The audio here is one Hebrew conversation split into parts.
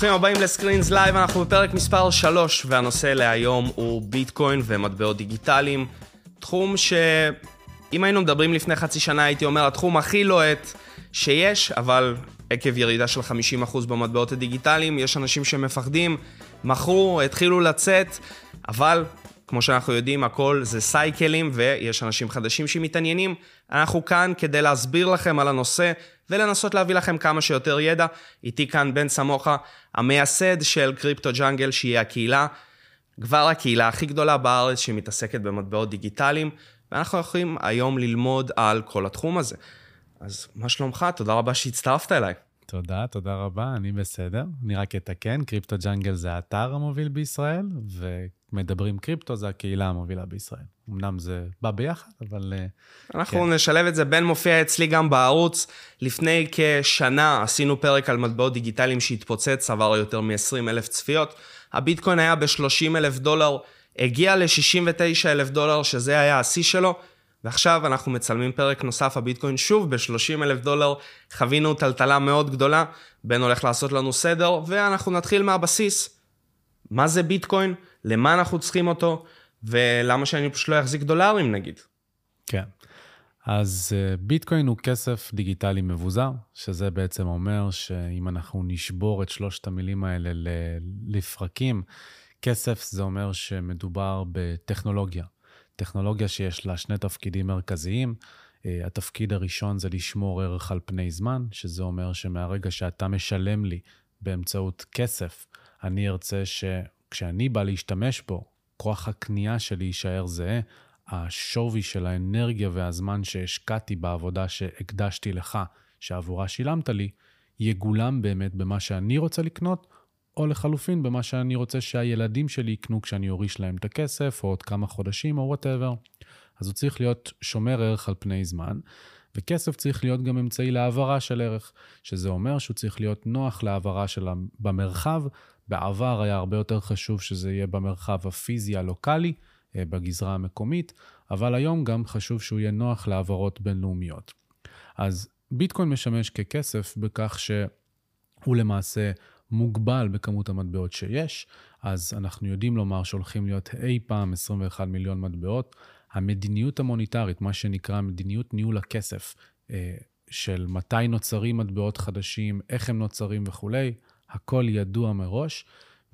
ברוכים הבאים לסקרינס לייב, אנחנו בפרק מספר 3, והנושא להיום הוא ביטקוין ומטבעות דיגיטליים. תחום שאם היינו מדברים לפני חצי שנה הייתי אומר התחום הכי לוהט שיש, אבל עקב ירידה של 50% במטבעות הדיגיטליים, יש אנשים שמפחדים, מכרו, התחילו לצאת, אבל כמו שאנחנו יודעים, הכל זה סייקלים ויש אנשים חדשים שמתעניינים. אנחנו כאן כדי להסביר לכם על הנושא ולנסות להביא לכם כמה שיותר ידע. איתי כאן בן סמוכה, המייסד של קריפטו ג'אנגל, שהיא הקהילה, כבר הקהילה הכי גדולה בארץ שמתעסקת במטבעות דיגיטליים, ואנחנו יכולים היום ללמוד על כל התחום הזה. אז מה שלומך? תודה רבה שהצטרפת אליי. תודה, תודה רבה, אני בסדר. אני רק אתקן, קריפטו ג'אנגל זה האתר המוביל בישראל, ומדברים קריפטו זה הקהילה המובילה בישראל. אמנם זה בא ביחד, אבל... אה, אנחנו כן. נשלב את זה. בן מופיע אצלי גם בערוץ. לפני כשנה עשינו פרק על מטבעות דיגיטליים שהתפוצץ, עבר יותר מ-20 אלף צפיות. הביטקוין היה ב-30 אלף דולר, הגיע ל-69 אלף דולר, שזה היה השיא שלו. ועכשיו אנחנו מצלמים פרק נוסף, הביטקוין שוב ב-30 אלף דולר, חווינו טלטלה מאוד גדולה, בן הולך לעשות לנו סדר, ואנחנו נתחיל מהבסיס. מה זה ביטקוין? למה אנחנו צריכים אותו? ולמה שאני פשוט לא אחזיק דולרים נגיד? כן. אז אה, ביטקוין הוא כסף דיגיטלי מבוזר, שזה בעצם אומר שאם אנחנו נשבור את שלושת המילים האלה לפרקים, כסף זה אומר שמדובר בטכנולוגיה. טכנולוגיה שיש לה שני תפקידים מרכזיים. Uh, התפקיד הראשון זה לשמור ערך על פני זמן, שזה אומר שמהרגע שאתה משלם לי באמצעות כסף, אני ארצה שכשאני בא להשתמש בו, כוח הקנייה שלי יישאר זהה, השווי של האנרגיה והזמן שהשקעתי בעבודה שהקדשתי לך, שעבורה שילמת לי, יגולם באמת במה שאני רוצה לקנות, או לחלופין במה שאני רוצה שהילדים שלי יקנו כשאני אוריש להם את הכסף, או עוד כמה חודשים, או וואטאבר. אז הוא צריך להיות שומר ערך על פני זמן, וכסף צריך להיות גם אמצעי להעברה של ערך, שזה אומר שהוא צריך להיות נוח להעברה שלה במרחב. בעבר היה הרבה יותר חשוב שזה יהיה במרחב הפיזי הלוקאלי, אה, בגזרה המקומית, אבל היום גם חשוב שהוא יהיה נוח להעברות בינלאומיות. אז ביטקוין משמש ככסף בכך שהוא למעשה מוגבל בכמות המטבעות שיש, אז אנחנו יודעים לומר שהולכים להיות אי פעם 21 מיליון מטבעות. המדיניות המוניטרית, מה שנקרא מדיניות ניהול הכסף, אה, של מתי נוצרים מטבעות חדשים, איך הם נוצרים וכולי, הכל ידוע מראש,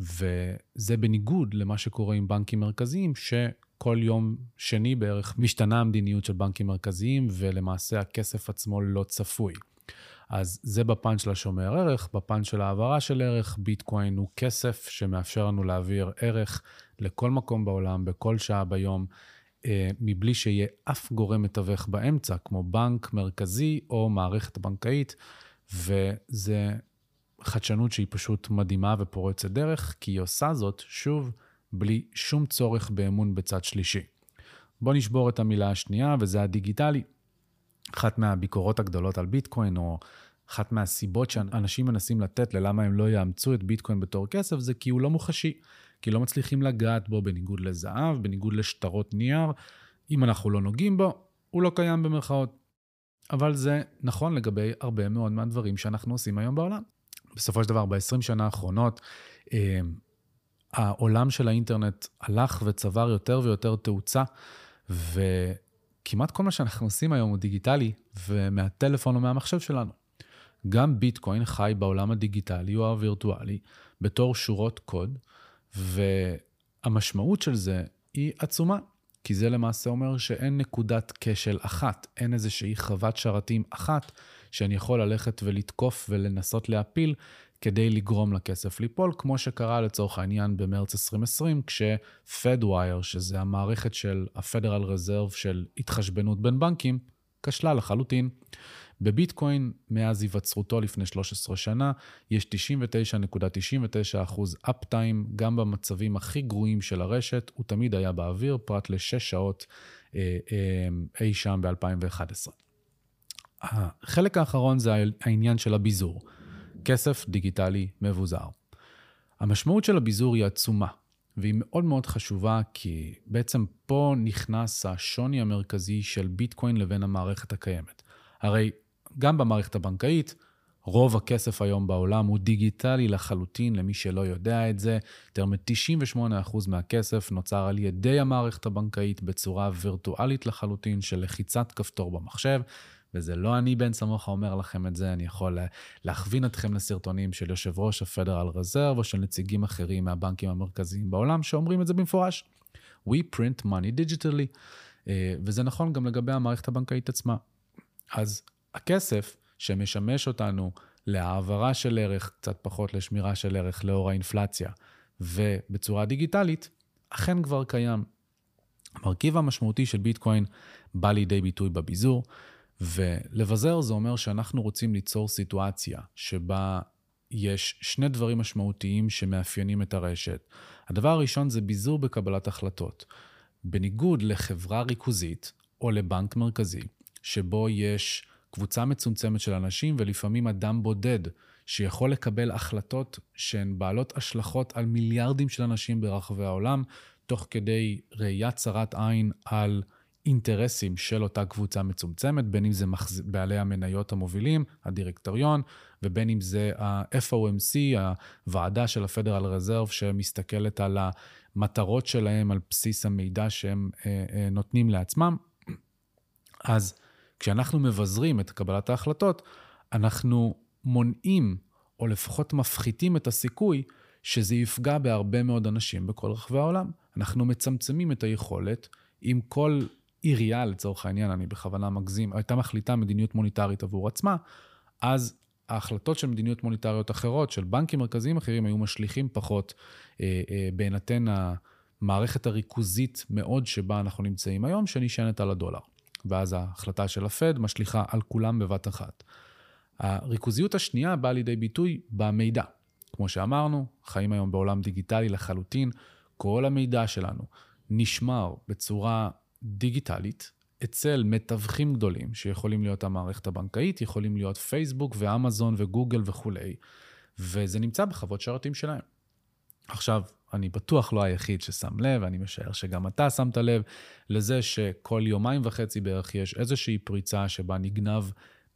וזה בניגוד למה שקורה עם בנקים מרכזיים, שכל יום שני בערך משתנה המדיניות של בנקים מרכזיים, ולמעשה הכסף עצמו לא צפוי. אז זה בפן של השומר ערך. בפן של העברה של ערך, ביטקוין הוא כסף שמאפשר לנו להעביר ערך לכל מקום בעולם, בכל שעה ביום, אה, מבלי שיהיה אף גורם מתווך באמצע, כמו בנק מרכזי או מערכת בנקאית, וזה חדשנות שהיא פשוט מדהימה ופורצת דרך, כי היא עושה זאת, שוב, בלי שום צורך באמון בצד שלישי. בואו נשבור את המילה השנייה, וזה הדיגיטלי. אחת מהביקורות הגדולות על ביטקוין, או אחת מהסיבות שאנשים מנסים לתת ללמה הם לא יאמצו את ביטקוין בתור כסף, זה כי הוא לא מוחשי. כי לא מצליחים לגעת בו בניגוד לזהב, בניגוד לשטרות נייר. אם אנחנו לא נוגעים בו, הוא לא קיים במרכאות. אבל זה נכון לגבי הרבה מאוד מהדברים שאנחנו עושים היום בעולם. בסופו של דבר, ב-20 שנה האחרונות, אה, העולם של האינטרנט הלך וצבר יותר ויותר תאוצה, ו... כמעט כל מה שאנחנו עושים היום הוא דיגיטלי, ומהטלפון או מהמחשב שלנו. גם ביטקוין חי בעולם הדיגיטלי או הווירטואלי בתור שורות קוד, והמשמעות של זה היא עצומה, כי זה למעשה אומר שאין נקודת כשל אחת, אין איזושהי חוות שרתים אחת שאני יכול ללכת ולתקוף ולנסות להפיל כדי לגרום לכסף ליפול, כמו שקרה לצורך העניין במרץ 2020, כש-FedWire, שזה המערכת של ה-Federal Reserve של התחשבנות בין בנקים, כשלה לחלוטין. בביטקוין, מאז היווצרותו לפני 13 שנה, יש 99.99% אפטיים, גם במצבים הכי גרועים של הרשת, הוא תמיד היה באוויר, פרט ל-6 שעות אה, אה, אי שם ב-2011. החלק האחרון זה העניין של הביזור. כסף דיגיטלי מבוזר. המשמעות של הביזור היא עצומה, והיא מאוד מאוד חשובה, כי בעצם פה נכנס השוני המרכזי של ביטקוין לבין המערכת הקיימת. הרי גם במערכת הבנקאית, רוב הכסף היום בעולם הוא דיגיטלי לחלוטין, למי שלא יודע את זה. יותר מ-98% מהכסף נוצר על ידי המערכת הבנקאית בצורה וירטואלית לחלוטין של לחיצת כפתור במחשב. וזה לא אני, בן סמוכה, אומר לכם את זה, אני יכול להכווין אתכם לסרטונים של יושב ראש הפדרל רזרב או של נציגים אחרים מהבנקים המרכזיים בעולם שאומרים את זה במפורש. We print money digitally. אה, וזה נכון גם לגבי המערכת הבנקאית עצמה. אז הכסף שמשמש אותנו להעברה של ערך, קצת פחות לשמירה של ערך לאור האינפלציה, ובצורה דיגיטלית, אכן כבר קיים. המרכיב המשמעותי של ביטקוין בא לידי ביטוי בביזור, ולבזר זה אומר שאנחנו רוצים ליצור סיטואציה שבה יש שני דברים משמעותיים שמאפיינים את הרשת. הדבר הראשון זה ביזור בקבלת החלטות. בניגוד לחברה ריכוזית או לבנק מרכזי, שבו יש קבוצה מצומצמת של אנשים ולפעמים אדם בודד שיכול לקבל החלטות שהן בעלות השלכות על מיליארדים של אנשים ברחבי העולם, תוך כדי ראיית צרת עין על אינטרסים של אותה קבוצה מצומצמת, בין אם זה מחז... בעלי המניות המובילים, הדירקטוריון, ובין אם זה ה-FOMC, הוועדה של הפדרל רזרב, שמסתכלת על המטרות שלהם על בסיס המידע שהם אה, אה, נותנים לעצמם. אז כשאנחנו מבזרים את קבלת ההחלטות, אנחנו מונעים, או לפחות מפחיתים את הסיכוי שזה יפגע בהרבה מאוד אנשים בכל רחבי העולם. אנחנו מצמצמים את היכולת, אם כל עירייה, לצורך העניין, אני בכוונה מגזים, הייתה מחליטה מדיניות מוניטרית עבור עצמה, אז ההחלטות של מדיניות מוניטריות אחרות, של בנקים מרכזיים אחרים, היו משליכים פחות אה, אה, בהינתן המערכת הריכוזית מאוד שבה אנחנו נמצאים היום, שנשענת על הדולר. ואז ההחלטה של הפד משליכה על כולם בבת אחת. הריכוזיות השנייה באה לידי ביטוי במידע. כמו שאמרנו, חיים היום בעולם דיגיטלי לחלוטין, כל המידע שלנו נשמר בצורה דיגיטלית אצל מתווכים גדולים, שיכולים להיות המערכת הבנקאית, יכולים להיות פייסבוק ואמזון וגוגל וכולי, וזה נמצא בחוות שרתים שלהם. עכשיו, אני בטוח לא היחיד ששם לב, ואני משער שגם אתה שמת לב לזה שכל יומיים וחצי בערך יש איזושהי פריצה שבה נגנב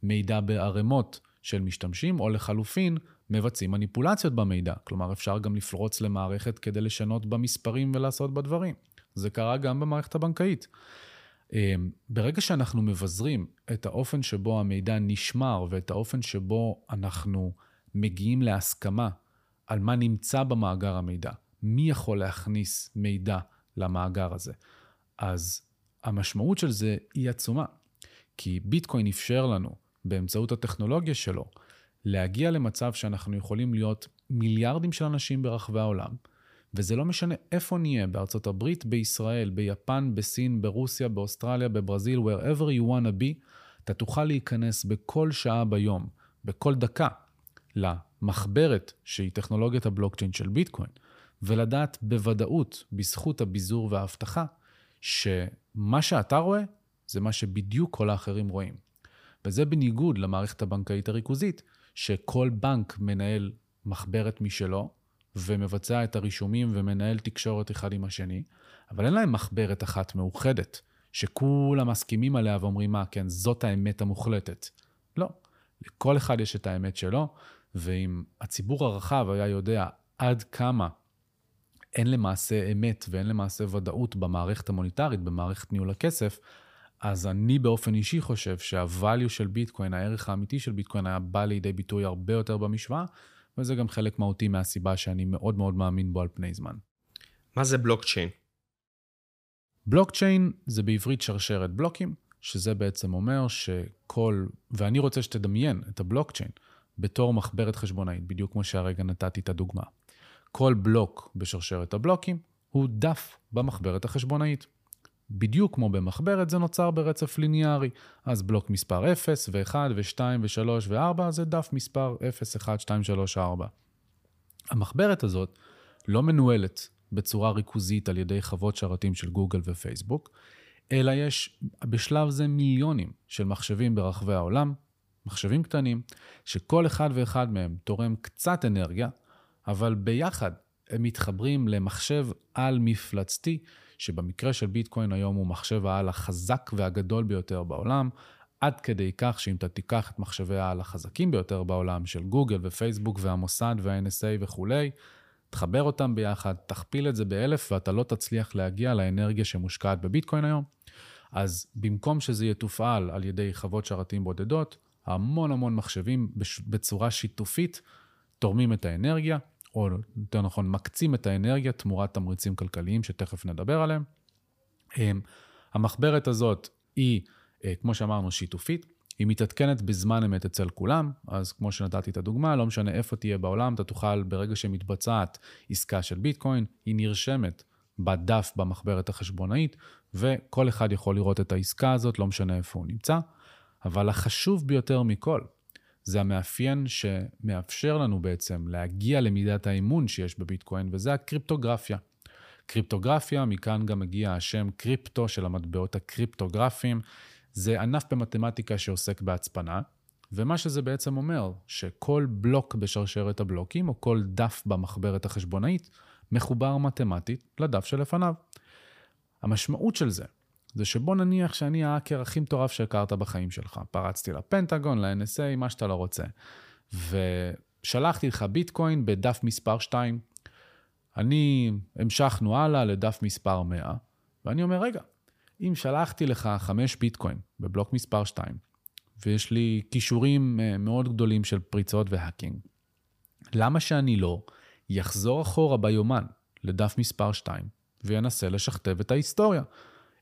מידע בערימות של משתמשים, או לחלופין, מבצעים מניפולציות במידע. כלומר, אפשר גם לפרוץ למערכת כדי לשנות במספרים ולעשות בדברים. זה קרה גם במערכת הבנקאית. אמ, ברגע שאנחנו מבזרים את האופן שבו המידע נשמר ואת האופן שבו אנחנו מגיעים להסכמה על מה נמצא במאגר המידע, מי יכול להכניס מידע למאגר הזה, אז המשמעות של זה היא עצומה. כי ביטקוין אפשר לנו, באמצעות הטכנולוגיה שלו, להגיע למצב שאנחנו יכולים להיות מיליארדים של אנשים ברחבי העולם, וזה לא משנה איפה נהיה, בארצות הברית, בישראל, ביפן, בסין, ברוסיה, באוסטרליה, בברזיל, wherever you wanna be, אתה תוכל להיכנס בכל שעה ביום, בכל דקה, למחברת שהיא טכנולוגיית הבלוקצ'יין של ביטקוין, ולדעת בוודאות, בזכות הביזור וההבטחה, שמה שאתה רואה, זה מה שבדיוק כל האחרים רואים. וזה בניגוד למערכת הבנקאית הריכוזית, שכל בנק מנהל מחברת משלו, ומבצע את הרישומים ומנהל תקשורת אחד עם השני, אבל אין להם מחברת אחת מאוחדת, שכולם מסכימים עליה ואומרים, מה, כן, זאת האמת המוחלטת. לא. לכל אחד יש את האמת שלו, ואם הציבור הרחב היה יודע עד כמה אין למעשה אמת ואין למעשה ודאות במערכת המוניטרית, במערכת ניהול הכסף, אז אני באופן אישי חושב שה-value של ביטקוין, הערך האמיתי של ביטקוין, היה בא לידי ביטוי הרבה יותר במשוואה, וזה גם חלק מהותי מהסיבה שאני מאוד מאוד מאמין בו על פני זמן. מה זה בלוקצ'יין? בלוקצ'יין זה בעברית שרשרת בלוקים, שזה בעצם אומר שכל, ואני רוצה שתדמיין את הבלוקצ'יין בתור מחברת חשבונאית, בדיוק כמו שהרגע נתתי את הדוגמה. כל בלוק בשרשרת הבלוקים הוא דף במחברת החשבונאית. בדיוק כמו במחברת, זה נוצר ברצף ליניארי. אז בלוק מספר 0 ו-1 ו-2 ו-3 ו-4 זה דף מספר 0, 1, 2, 3, 4. המחברת הזאת לא מנוהלת בצורה ריכוזית על ידי חוות שרתים של גוגל ופייסבוק, אלא יש בשלב זה מיליונים של מחשבים ברחבי העולם, מחשבים קטנים, שכל אחד ואחד מהם תורם קצת אנרגיה, אבל ביחד הם מתחברים למחשב על-מפלצתי שבמקרה של ביטקוין היום הוא מחשב העל החזק והגדול ביותר בעולם, עד כדי כך שאם אתה תיקח את מחשבי העל החזקים ביותר בעולם, של גוגל ופייסבוק והמוסד וה-NSA וכולי, תחבר אותם ביחד, תכפיל את זה באלף ואתה לא תצליח להגיע לאנרגיה שמושקעת בביטקוין היום. אז במקום שזה יתופעל על ידי חוות שרתים בודדות, המון המון מחשבים בצורה שיתופית תורמים את האנרגיה, או יותר נכון, מקצים את האנרגיה תמורת תמריצים כלכליים שתכף נדבר עליהם. אמ, המחברת הזאת היא, אה, כמו שאמרנו, שיתופית. היא מתעדכנת בזמן אמת אצל כולם, אז כמו שנתתי את הדוגמה, לא משנה איפה תהיה בעולם, אתה תוכל, ברגע שמתבצעת עסקה של ביטקוין, היא נרשמת בדף במחברת החשבונאית, וכל אחד יכול לראות את העסקה הזאת, לא משנה איפה הוא נמצא. אבל החשוב ביותר מכל, זה המאפיין שמאפשר לנו בעצם להגיע למידת האמון שיש בביטקוין, וזה הקריפטוגרפיה. קריפטוגרפיה, מכאן גם מגיע השם קריפטו של המטבעות הקריפטוגרפיים. זה ענף במתמטיקה שעוסק בהצפנה, ומה שזה בעצם אומר, שכל בלוק בשרשרת הבלוקים, או כל דף במחברת החשבונאית, מחובר מתמטית לדף שלפניו. המשמעות של זה, זה שבוא נניח שאני האקר הכי מטורף שהכרת בחיים שלך. פרצתי לפנטגון, ל-NSA, מה שאתה לא רוצה. ושלחתי לך ביטקוין בדף מספר 2. אני, המשכנו הלאה לדף מספר 100, ואני אומר, רגע, אם שלחתי לך 5 ביטקוין בבלוק מספר 2, ויש לי כישורים אה, מאוד גדולים של פריצות והאקינג, למה שאני לא יחזור אחורה ביומן לדף מספר 2 וינסה לשכתב את ההיסטוריה?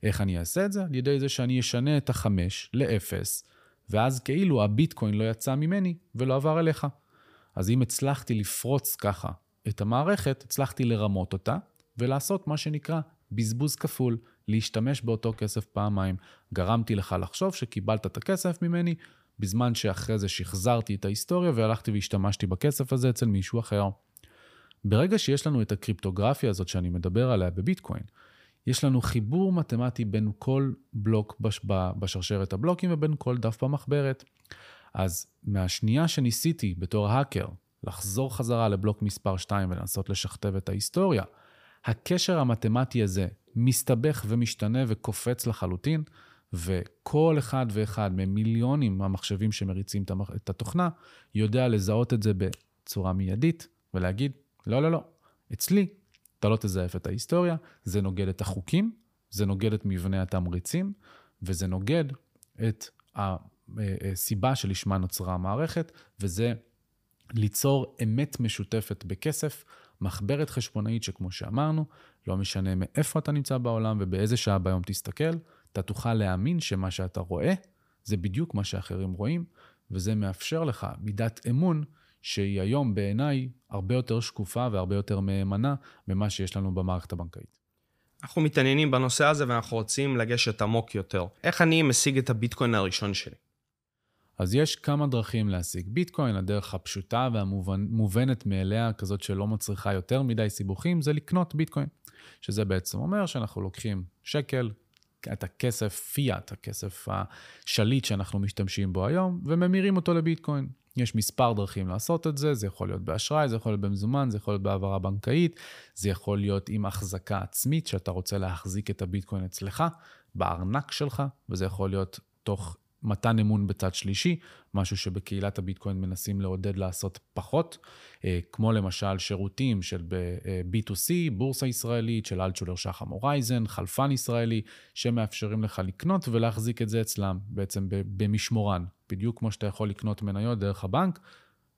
איך אני אעשה את זה? על ידי זה שאני אשנה את החמש לאפס, ואז כאילו הביטקוין לא יצא ממני ולא עבר אליך. אז אם הצלחתי לפרוץ ככה את המערכת, הצלחתי לרמות אותה ולעשות מה שנקרא בזבוז כפול, להשתמש באותו כסף פעמיים. גרמתי לך לחשוב שקיבלת את הכסף ממני, בזמן שאחרי זה שחזרתי את ההיסטוריה והלכתי והשתמשתי בכסף הזה אצל מישהו אחר. ברגע שיש לנו את הקריפטוגרפיה הזאת שאני מדבר עליה בביטקוין, יש לנו חיבור מתמטי בין כל בלוק בש... בשרשרת הבלוקים ובין כל דף במחברת. אז מהשנייה שניסיתי בתור האקר לחזור חזרה לבלוק מספר 2 ולנסות לשכתב את ההיסטוריה, הקשר המתמטי הזה מסתבך ומשתנה וקופץ לחלוטין, וכל אחד ואחד ממיליונים המחשבים שמריצים את התוכנה יודע לזהות את זה בצורה מיידית ולהגיד, לא, לא, לא, אצלי אתה לא תזייף את ההיסטוריה, זה נוגד את החוקים, זה נוגד את מבנה התמריצים, וזה נוגד את הסיבה שלשמה נוצרה המערכת, וזה ליצור אמת משותפת בכסף, מחברת חשבונאית שכמו שאמרנו, לא משנה מאיפה אתה נמצא בעולם ובאיזה שעה ביום תסתכל, אתה תוכל להאמין שמה שאתה רואה זה בדיוק מה שאחרים רואים, וזה מאפשר לך מידת אמון שהיא היום בעיניי הרבה יותר שקופה והרבה יותר מהימנה ממה שיש לנו במערכת הבנקאית. אנחנו מתעניינים בנושא הזה ואנחנו רוצים לגשת עמוק יותר. איך אני משיג את הביטקוין הראשון שלי? אז יש כמה דרכים להשיג ביטקוין, הדרך הפשוטה והמובנת מאליה, כזאת שלא מצריכה יותר מדי סיבוכים, זה לקנות ביטקוין. שזה בעצם אומר שאנחנו לוקחים שקל, את הכסף פיאט, הכסף השליט שאנחנו משתמשים בו היום, וממירים אותו לביטקוין. יש מספר דרכים לעשות את זה, זה יכול להיות באשראי, זה יכול להיות במזומן, זה יכול להיות בהעברה בנקאית, זה יכול להיות עם החזקה עצמית, שאתה רוצה להחזיק את הביטקוין אצלך, בארנק שלך, וזה יכול להיות תוך מתן אמון בצד שלישי, משהו שבקהילת הביטקוין מנסים לעודד לעשות פחות, אה, כמו למשל שירותים של B2C, בורסה ישראלית, של אלטשולר שחם הורייזן, חלפן ישראלי, שמאפשרים לך לקנות ולהחזיק את זה אצלם, בעצם במשמורן, בדיוק כמו שאתה יכול לקנות מניות דרך הבנק,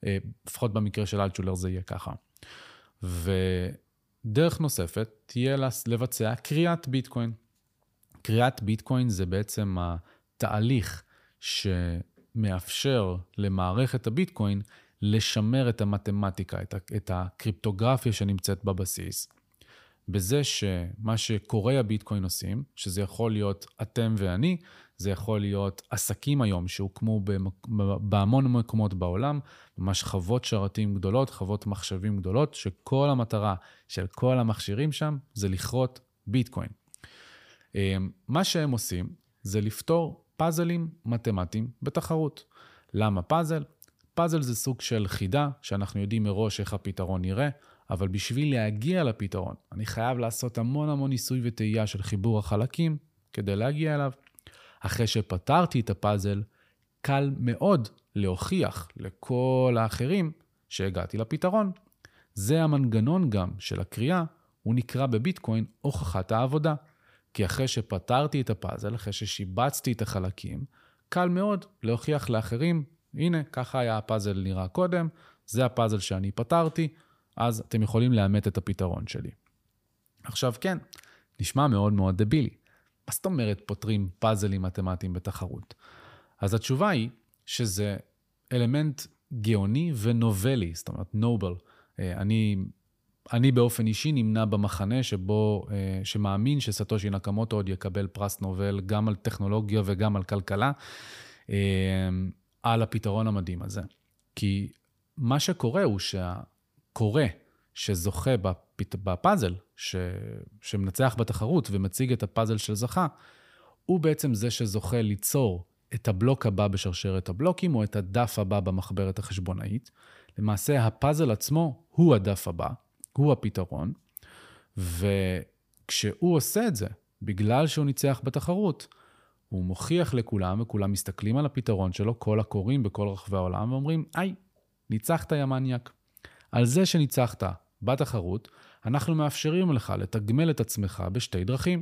אה, לפחות במקרה של אלטשולר זה יהיה ככה. ודרך נוספת תהיה לבצע קריאת ביטקוין. קריאת ביטקוין זה בעצם התהליך שמאפשר למערכת הביטקוין לשמר את המתמטיקה, את הקריפטוגרפיה שנמצאת בבסיס, בזה שמה שקוראי הביטקוין עושים, שזה יכול להיות אתם ואני, זה יכול להיות עסקים היום שהוקמו בהמון מקומות בעולם, ממש חוות שרתים גדולות, חוות מחשבים גדולות, שכל המטרה של כל המכשירים שם זה לכרות ביטקוין. אמ, מה שהם עושים זה לפתור פאזלים מתמטיים בתחרות. למה פאזל? פאזל זה סוג של חידה, שאנחנו יודעים מראש איך הפתרון נראה, אבל בשביל להגיע לפתרון, אני חייב לעשות המון המון ניסוי וטעייה של חיבור החלקים כדי להגיע אליו. אחרי שפתרתי את הפאזל, קל מאוד להוכיח לכל האחרים שהגעתי לפתרון. זה המנגנון גם של הקריאה, הוא נקרא בביטקוין הוכחת העבודה. כי אחרי שפתרתי את הפאזל, אחרי ששיבצתי את החלקים, קל מאוד להוכיח לאחרים, הנה, ככה היה הפאזל נראה קודם, זה הפאזל שאני פתרתי, אז אתם יכולים לאמת את הפתרון שלי. עכשיו כן, נשמע מאוד מאוד דבילי. מה זאת אומרת פותרים פאזלים מתמטיים בתחרות? אז התשובה היא שזה אלמנט גאוני ונובלי, זאת אומרת נובל. אה, אני, אני באופן אישי נמנה במחנה שבו, אה, שמאמין שסטושי נקמוטו עוד יקבל פרס נובל גם על טכנולוגיה וגם על כלכלה, אה, על הפתרון המדהים הזה. כי מה שקורה הוא שהקורא שזוכה בפאזל, ש... שמנצח בתחרות ומציג את הפאזל של זכה, הוא בעצם זה שזוכה ליצור את הבלוק הבא בשרשרת הבלוקים, או את הדף הבא במחברת החשבונאית. למעשה, הפאזל עצמו הוא הדף הבא, הוא הפתרון, וכשהוא עושה את זה, בגלל שהוא ניצח בתחרות, הוא מוכיח לכולם, וכולם מסתכלים על הפתרון שלו, כל הקוראים בכל רחבי העולם, ואומרים, היי, ניצחת יא מניאק. על זה שניצחת בתחרות, אנחנו מאפשרים לך לתגמל את עצמך בשתי דרכים.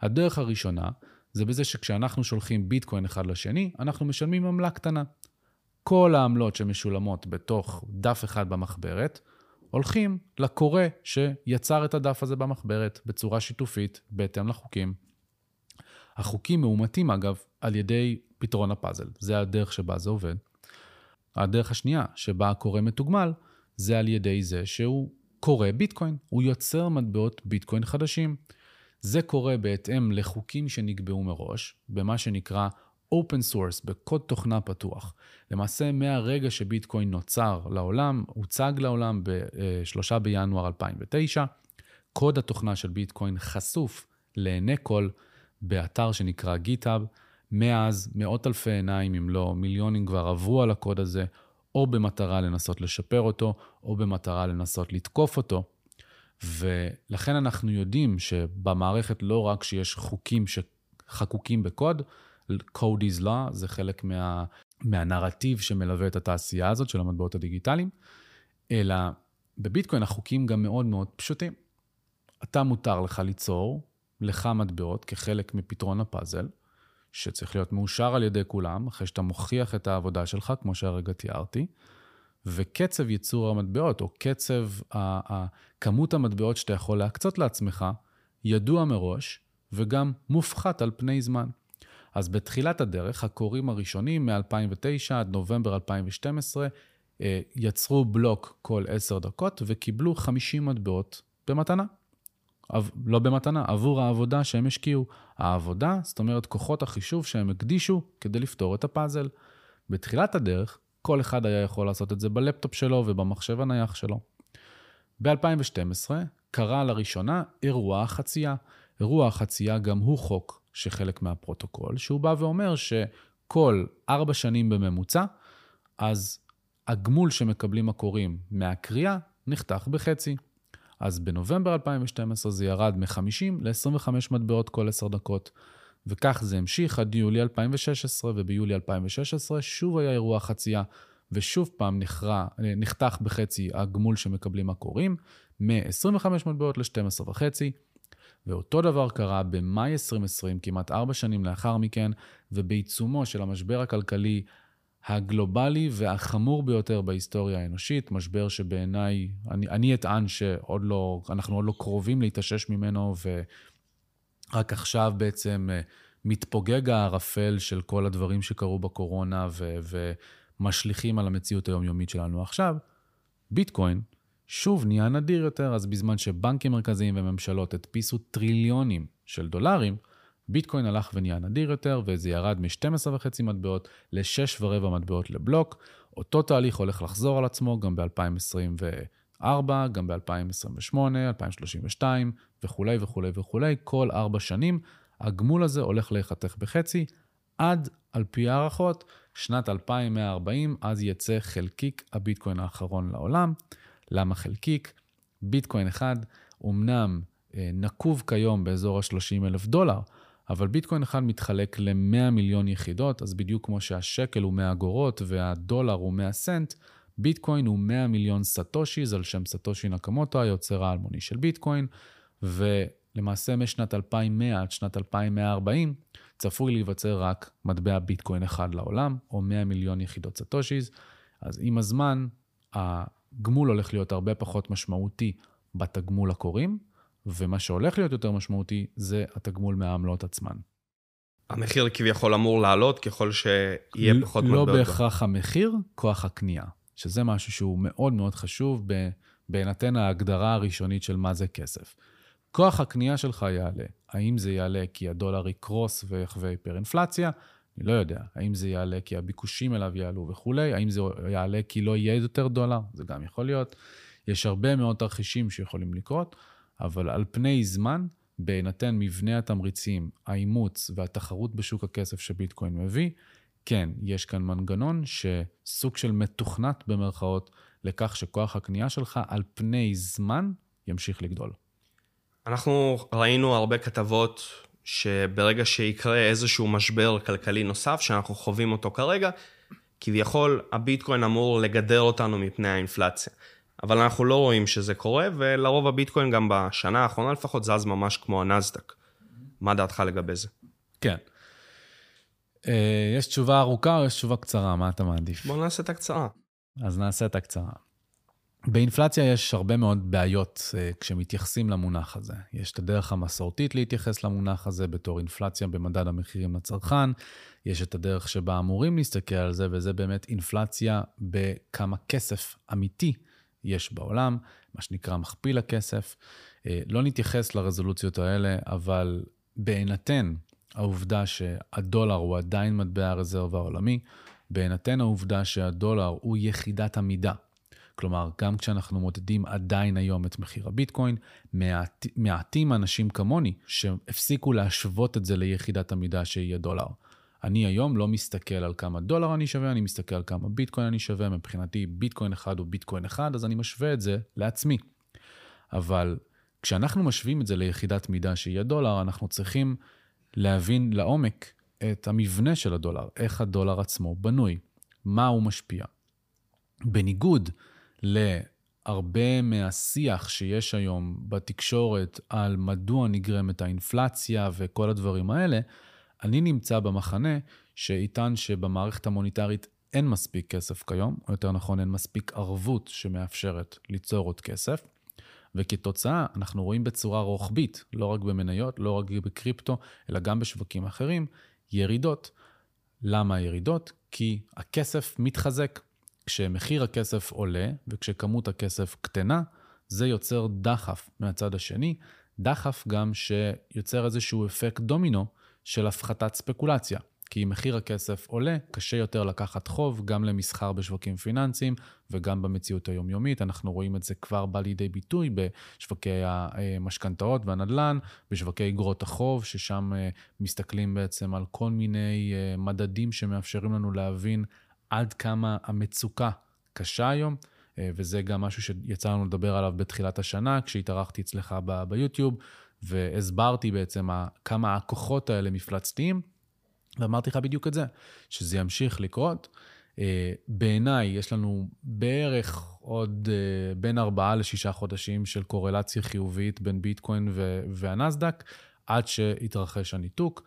הדרך הראשונה זה בזה שכשאנחנו שולחים ביטקוין אחד לשני, אנחנו משלמים עמלה קטנה. כל העמלות שמשולמות בתוך דף אחד במחברת, הולכים לקורא שיצר את הדף הזה במחברת בצורה שיתופית, בהתאם לחוקים. החוקים מאומתים, אגב, על ידי פתרון הפאזל. זה הדרך שבה זה עובד. הדרך השנייה, שבה הקורא מתוגמל, זה על ידי זה שהוא קורא ביטקוין, הוא יוצר מטבעות ביטקוין חדשים. זה קורה בהתאם לחוקים שנקבעו מראש, במה שנקרא open source, בקוד תוכנה פתוח. למעשה, מהרגע שביטקוין נוצר לעולם, הוצג לעולם ב-3 בינואר 2009, קוד התוכנה של ביטקוין חשוף לעיני כל באתר שנקרא GitHub. מאז מאות אלפי עיניים, אם לא מיליונים, כבר עברו על הקוד הזה, או במטרה לנסות לשפר אותו, או במטרה לנסות לתקוף אותו. ולכן אנחנו יודעים שבמערכת לא רק שיש חוקים שחקוקים בקוד, code is law, זה חלק מה, מהנרטיב שמלווה את התעשייה הזאת של המטבעות הדיגיטליים, אלא בביטקוין החוקים גם מאוד מאוד פשוטים. אתה מותר לך ליצור לך מטבעות כחלק מפתרון הפאזל, שצריך להיות מאושר על ידי כולם, אחרי שאתה מוכיח את העבודה שלך, כמו שהרגע תיארתי, וקצב ייצור המטבעות, או קצב, כמות המטבעות שאתה יכול להקצות לעצמך, ידוע מראש, וגם מופחת על פני זמן. אז בתחילת הדרך, הקוראים הראשונים מ-2009 עד נובמבר 2012 אה, יצרו בלוק כל 10 דקות וקיבלו 50 מטבעות במתנה. לא במתנה, עבור העבודה שהם השקיעו. העבודה, זאת אומרת כוחות החישוב שהם הקדישו כדי לפתור את הפאזל. בתחילת הדרך, כל אחד היה יכול לעשות את זה בלפטופ שלו ובמחשב הנייח שלו. ב-2012 קרה לראשונה אירוע החצייה. אירוע החצייה גם הוא חוק שחלק מהפרוטוקול, שהוא בא ואומר שכל ארבע שנים בממוצע, אז הגמול שמקבלים הקוראים מהקריאה נחתך בחצי. אז בנובמבר 2012 זה ירד מ-50 ל-25 מטבעות כל 10 דקות, וכך זה המשיך עד יולי 2016, וביולי 2016 שוב היה אירוע חצייה, ושוב פעם נחרע, נחתך בחצי הגמול שמקבלים הקוראים, מ-25 מטבעות ל-12 וחצי. ואותו דבר קרה במאי 2020, כמעט ארבע שנים לאחר מכן, ובעיצומו של המשבר הכלכלי הגלובלי והחמור ביותר בהיסטוריה האנושית, משבר שבעיניי, אני, אני אטען שעוד לא, אנחנו עוד לא קרובים להתאושש ממנו, ורק עכשיו בעצם אה, מתפוגג הערפל של כל הדברים שקרו בקורונה ו, ומשליכים על המציאות היומיומית שלנו עכשיו. ביטקוין שוב נהיה נדיר יותר, אז בזמן שבנקים מרכזיים וממשלות הדפיסו טריליונים של דולרים, ביטקוין הלך ונהיה נדיר יותר, וזה ירד מ-12.5 מטבעות ל-6 ורבע מטבעות לבלוק. אותו תהליך הולך לחזור על עצמו גם ב-2024, גם ב-2028, 2032 וכולי וכולי וכולי. כל ארבע שנים הגמול הזה הולך להיחתך בחצי, עד, על פי הערכות, שנת 2140, אז יצא חלקיק הביטקוין האחרון לעולם. למה חלקיק? ביטקוין אחד, אמנם אה, נקוב כיום באזור ה-30 אלף דולר, אבל ביטקוין אחד מתחלק ל-100 מיליון יחידות, אז בדיוק כמו שהשקל הוא 100 אגורות והדולר הוא 100 סנט, ביטקוין הוא 100 מיליון satoshis על שם סטושי נקמוטו, היוצר האלמוני של ביטקוין, ולמעשה משנת 2100 עד שנת 2140 צפוי להיווצר רק מטבע ביטקוין אחד לעולם, או 100 מיליון יחידות satoshis. אז עם הזמן, הגמול הולך להיות הרבה פחות משמעותי בתגמול הקוראים, ומה שהולך להיות יותר משמעותי זה התגמול מהעמלות עצמן. המחיר כביכול אמור לעלות ככל שיהיה פחות מטבעות. לא בהכרח המחיר, כוח הקנייה, שזה משהו שהוא מאוד מאוד חשוב בהינתן ההגדרה הראשונית של מה זה כסף. כוח הקנייה שלך יעלה. האם זה יעלה כי הדולר יקרוס ויחווה היפר-אינפלציה? אני לא יודע. האם זה יעלה כי הביקושים אליו יעלו וכולי? האם זה יעלה כי לא יהיה יותר דולר? זה גם יכול להיות. יש הרבה מאוד תרחישים שיכולים לקרות, אבל על פני זמן, בהינתן מבנה התמריצים, האימוץ והתחרות בשוק הכסף שביטקוין מביא, כן, יש כאן מנגנון שסוג של מתוכנת במרכאות לכך שכוח הקנייה שלך על פני זמן ימשיך לגדול. אנחנו ראינו הרבה כתבות שברגע שיקרה איזשהו משבר כלכלי נוסף, שאנחנו חווים אותו כרגע, כביכול הביטקוין אמור לגדר אותנו מפני האינפלציה. אבל אנחנו לא רואים שזה קורה, ולרוב הביטקוין גם בשנה האחרונה לפחות זז ממש כמו הנסדק. מה דעתך לגבי זה? כן. אה, יש תשובה ארוכה או יש תשובה קצרה? מה אתה מעדיף? בוא נעשה את הקצרה. אז נעשה את הקצרה. באינפלציה יש הרבה מאוד בעיות uh, כשמתייחסים למונח הזה. יש את הדרך המסורתית להתייחס למונח הזה בתור אינפלציה במדד המחירים לצרכן, יש את הדרך שבה אמורים להסתכל על זה, וזה באמת אינפלציה בכמה כסף אמיתי יש בעולם, מה שנקרא מכפיל הכסף. Uh, לא נתייחס לרזולוציות האלה, אבל בהינתן העובדה שהדולר הוא עדיין מטבע הרזרבה העולמי, בהינתן העובדה שהדולר הוא יחידת עמידה כלומר, גם כשאנחנו מודדים עדיין היום את מחיר הביטקוין, מעט, מעטים אנשים כמוני שהפסיקו להשוות את זה ליחידת המידה שהיא הדולר. אני היום לא מסתכל על כמה דולר אני שווה, אני מסתכל על כמה ביטקוין אני שווה, מבחינתי ביטקוין אחד הוא ביטקוין אחד, אז אני משווה את זה לעצמי. אבל כשאנחנו משווים את זה ליחידת מידה שהיא הדולר, אנחנו צריכים להבין לעומק את המבנה של הדולר, איך הדולר עצמו בנוי, מה הוא משפיע. בניגוד להרבה מהשיח שיש היום בתקשורת על מדוע נגרמת האינפלציה וכל הדברים האלה, אני נמצא במחנה שיטען שבמערכת המוניטרית אין מספיק כסף כיום, או יותר נכון, אין מספיק ערבות שמאפשרת ליצור עוד כסף. וכתוצאה, אנחנו רואים בצורה רוחבית, לא רק במניות, לא רק בקריפטו, אלא גם בשווקים אחרים, ירידות. למה ירידות? כי הכסף מתחזק. כשמחיר הכסף עולה וכשכמות הכסף קטנה, זה יוצר דחף מהצד השני, דחף גם שיוצר איזשהו אפקט דומינו של הפחתת ספקולציה. כי אם מחיר הכסף עולה, קשה יותר לקחת חוב, גם למסחר בשווקים פיננסיים וגם במציאות היומיומית. אנחנו רואים את זה כבר בא לידי ביטוי בשווקי המשכנתאות והנדל"ן, בשווקי אגרות החוב, ששם אה, מסתכלים בעצם על כל מיני אה, מדדים שמאפשרים לנו להבין עד כמה המצוקה קשה היום, אה, וזה גם משהו שיצא לנו לדבר עליו בתחילת השנה, כשהתארחתי אצלך ב- ביוטיוב, והסברתי בעצם כמה הכוחות האלה מפלצתיים, ואמרתי לך בדיוק את זה, שזה ימשיך לקרות. אה, בעיניי, יש לנו בערך עוד אה, בין ארבעה לשישה חודשים של קורלציה חיובית בין ביטקוין והנסדק, עד שיתרחש הניתוק.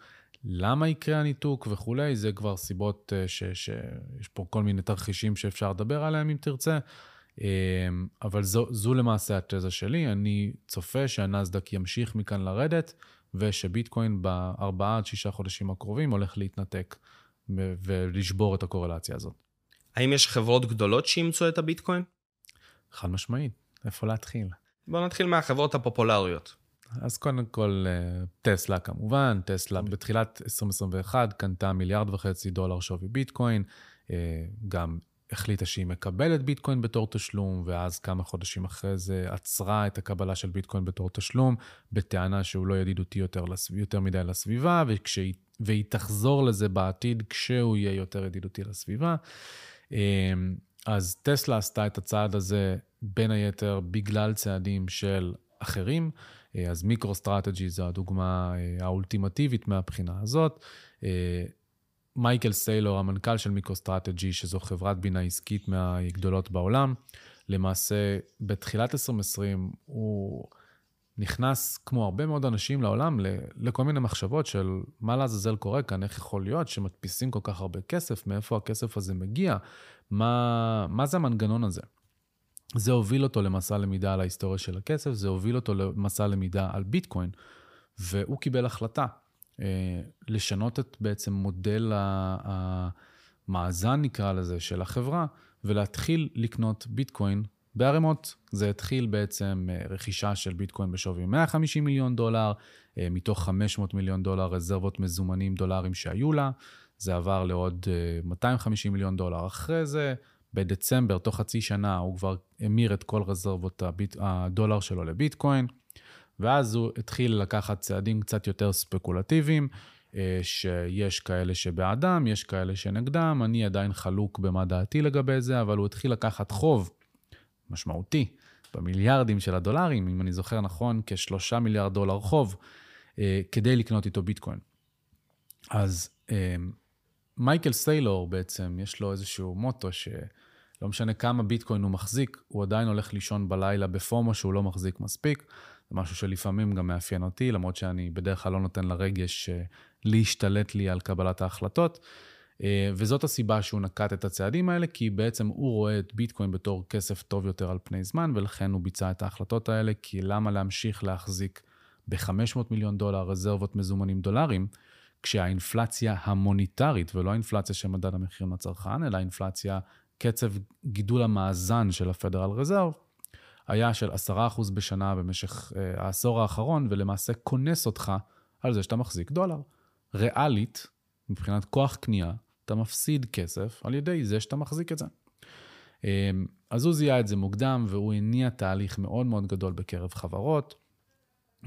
למה יקרה הניתוק וכולי, זה כבר סיבות אה, שיש פה כל מיני תרחישים שאפשר לדבר עליהם אם תרצה. אה, אבל זו, זו למעשה התזה שלי, אני צופה שהנסדק ימשיך מכאן לרדת, ושביטקוין בארבעה עד שישה חודשים הקרובים הולך להתנתק ולשבור את הקורלציה הזאת. האם יש חברות גדולות שאימצו את הביטקוין? חד משמעית, איפה להתחיל? בואו נתחיל מהחברות הפופולריות. אז קודם כל, אה, טסלה כמובן, טסלה בתחילת 2021 קנתה מיליארד וחצי דולר שווי ביטקוין, אה, גם החליטה שהיא מקבלת ביטקוין בתור תשלום, ואז כמה חודשים אחרי זה עצרה את הקבלה של ביטקוין בתור תשלום, בטענה שהוא לא ידידותי יותר, יותר מדי לסביבה, וכשהיא, והיא תחזור לזה בעתיד כשהוא יהיה יותר ידידותי לסביבה. אה, אז טסלה עשתה את הצעד הזה בין היתר בגלל צעדים של אחרים. אז מיקרו סטרטג'י זו הדוגמה האולטימטיבית מהבחינה הזאת. מייקל סיילור, המנכ"ל של מיקרו סטרטג'י, שזו חברת בינה עסקית מהגדולות בעולם, למעשה בתחילת 2020 הוא נכנס, כמו הרבה מאוד אנשים לעולם, לכל מיני מחשבות של מה לעזאזל קורה כאן, איך יכול להיות שמדפיסים כל כך הרבה כסף, מאיפה הכסף הזה מגיע, מה, מה זה המנגנון הזה. זה הוביל אותו למסע למידה על ההיסטוריה של הכסף, זה הוביל אותו למסע למידה על ביטקוין, והוא קיבל החלטה אה, לשנות את בעצם מודל המאזן, נקרא לזה, של החברה, ולהתחיל לקנות ביטקוין בערימות. זה התחיל בעצם אה, רכישה של ביטקוין בשווי 150 מיליון דולר, אה, מתוך 500 מיליון דולר רזרבות מזומנים דולרים שהיו לה. זה עבר לעוד 250 מיליון דולר אחרי זה. בדצמבר, תוך חצי שנה, הוא כבר המיר את כל רזרבות הביט... הדולר שלו לביטקוין. ואז הוא התחיל לקחת צעדים קצת יותר ספקולטיביים, אה, שיש כאלה שבעדם, יש כאלה שנגדם, אני עדיין חלוק במה דעתי לגבי זה, אבל הוא התחיל לקחת חוב משמעותי במיליארדים של הדולרים, אם אני זוכר נכון, כשלושה מיליארד דולר חוב, אה, כדי לקנות איתו ביטקוין. אז אה, מייקל סיילור בעצם, יש לו איזשהו מוטו שלא משנה כמה ביטקוין הוא מחזיק, הוא עדיין הולך לישון בלילה בפומו שהוא לא מחזיק מספיק. זה משהו שלפעמים גם מאפיין אותי, למרות שאני בדרך כלל לא נותן לרגש אה, להשתלט לי על קבלת ההחלטות. אה, וזאת הסיבה שהוא נקט את הצעדים האלה, כי בעצם הוא רואה את ביטקוין בתור כסף טוב יותר על פני זמן, ולכן הוא ביצע את ההחלטות האלה, כי למה להמשיך להחזיק ב-500 מיליון דולר רזרבות מזומנים דולרים, כשהאינפלציה המוניטרית, ולא האינפלציה של מדד המחירים לצרכן, אלא האינפלציה, קצב גידול המאזן של הפדרל רזרב, היה של 10% בשנה במשך uh, העשור האחרון, ולמעשה כונס אותך על זה שאתה מחזיק דולר. ריאלית, מבחינת כוח קנייה, אתה מפסיד כסף על ידי זה שאתה מחזיק את זה. Um, אז הוא זיהה את זה מוקדם, והוא הניע תהליך מאוד מאוד גדול בקרב חברות.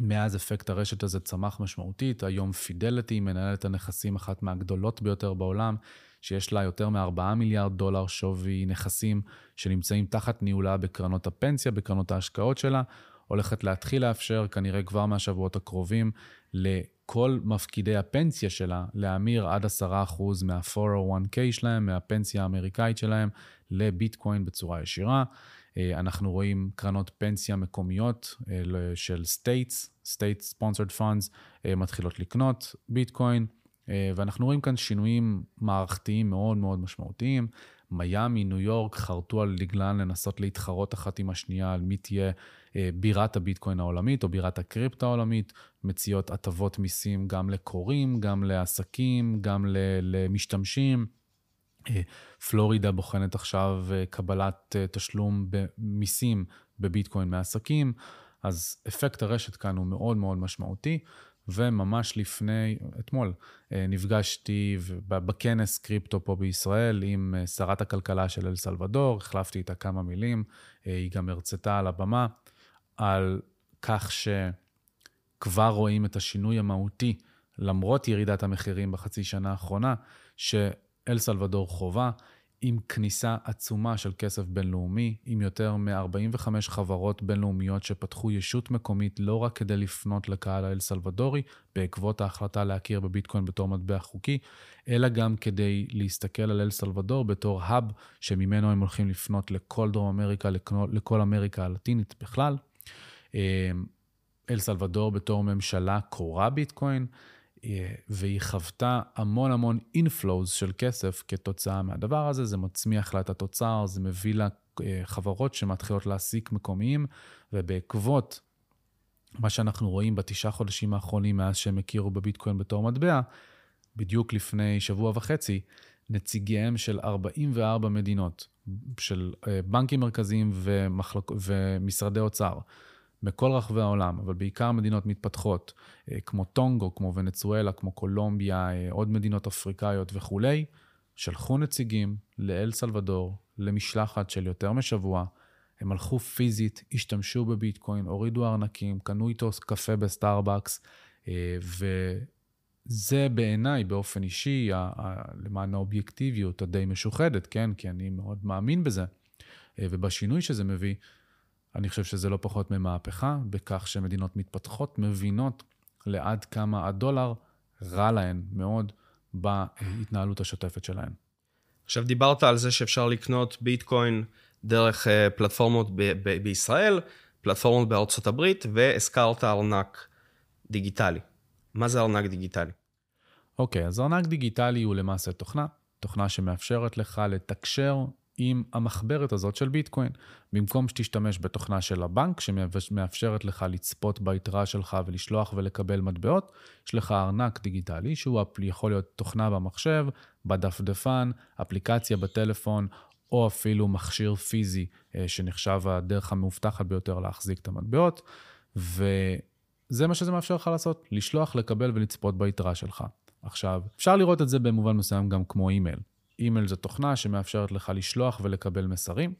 מאז אפקט הרשת הזה צמח משמעותית, היום פידליטי מנהלת הנכסים אחת מהגדולות ביותר בעולם, שיש לה יותר מ-4 מיליארד דולר שווי נכסים שנמצאים תחת ניהולה בקרנות הפנסיה, בקרנות ההשקעות שלה, הולכת להתחיל לאפשר כנראה כבר מהשבועות הקרובים לכל מפקידי הפנסיה שלה להמיר עד 10% מה-401k שלהם, מהפנסיה האמריקאית שלהם, לביטקוין בצורה ישירה. אה, אנחנו רואים קרנות פנסיה מקומיות אה, של state sponsored funds, אה, מתחילות לקנות ביטקוין. אה, ואנחנו רואים כאן שינויים מערכתיים מאוד מאוד משמעותיים. מיאמי, ניו יורק, חרטו על דגלן לנסות להתחרות אחת עם השנייה על מי תהיה בירת הביטקוין העולמית או בירת הקריפטו העולמית, מציעות הטבות מיסים גם לקוראים, גם לעסקים, גם למשתמשים. אה, פלורידה בוחנת עכשיו קבלת תשלום במיסים בביטקוין מעסקים, אז אפקט הרשת כאן הוא מאוד מאוד משמעותי. וממש לפני, אתמול, אה, נפגשתי בכנס קריפטו פה בישראל עם אה, שרת הכלכלה של אל סלבדור, החלפתי איתה כמה מילים, אה, היא גם הרצתה על הבמה על כך שכבר רואים את השינוי המהותי, למרות ירידת המחירים בחצי שנה האחרונה, שאל סלבדור חובה. עם כניסה עצומה של כסף בינלאומי, עם יותר מ-45 חברות בינלאומיות שפתחו ישות מקומית לא רק כדי לפנות לקהל האל סלבדורי, בעקבות ההחלטה להכיר בביטקוין בתור מטבע חוקי, אלא גם כדי להסתכל על אל סלבדור בתור האב שממנו הם הולכים לפנות לכל דרום אמריקה, לכל אמריקה הלטינית בכלל. אה, אל סלבדור בתור ממשלה קורה ביטקוין. אה, והיא חוותה המון המון אינפלואוז של כסף כתוצאה מהדבר הזה, זה מצמיח לה את התוצר, זה מביא לה אה, חברות שמתחילות להעסיק מקומיים, ובעקבות מה שאנחנו רואים בתשעה חודשים האחרונים מאז שהם הכירו בביטקוין בתור מטבע, בדיוק לפני שבוע וחצי, נציגיהם של 44 מדינות, של אה, בנקים מרכזיים ומחלק... ומשרדי אוצר, בכל רחבי העולם, אבל בעיקר מדינות מתפתחות, אה, כמו טונגו, כמו ונצואלה, כמו קולומביה, אה, עוד מדינות אפריקאיות וכולי, שלחו נציגים לאל סלבדור, למשלחת של יותר משבוע. הם הלכו פיזית, השתמשו בביטקוין, הורידו ארנקים, קנו איתו קפה בסטארבקס, אה, וזה בעיניי, באופן אישי, למען האובייקטיביות הדי משוחדת, כן? כי אני מאוד מאמין בזה, ובשינוי שזה מביא, אני חושב שזה לא פחות ממהפכה, בכך שמדינות מתפתחות מבינות לעד כמה הדולר רע להן מאוד בהתנהלות השוטפת שלהן. עכשיו דיברת על זה שאפשר לקנות ביטקוין דרך uh, פלטפורמות ב- ב- בישראל, פלטפורמות בארצות הברית, והזכרת ארנק דיגיטלי. מה זה ארנק דיגיטלי? אוקיי, okay, אז ארנק דיגיטלי הוא למעשה תוכנה, תוכנה שמאפשרת לך לתקשר עם המחברת הזאת של ביטקוין. במקום שתשתמש בתוכנה של הבנק, שמאפשרת לך לצפות ביתרה שלך ולשלוח ולקבל מטבעות, יש לך ארנק דיגיטלי, שהוא יכול להיות תוכנה במחשב, בדפדפן, אפליקציה בטלפון, או אפילו מכשיר פיזי אה, שנחשב הדרך המאובטחת ביותר להחזיק את המטבעות. וזה מה שזה מאפשר לך לעשות, לשלוח, לקבל ולצפות ביתרה שלך. עכשיו, אפשר לראות את זה במובן מסוים גם כמו אימייל. אימייל זו תוכנה שמאפשרת לך לשלוח ולקבל מסרים.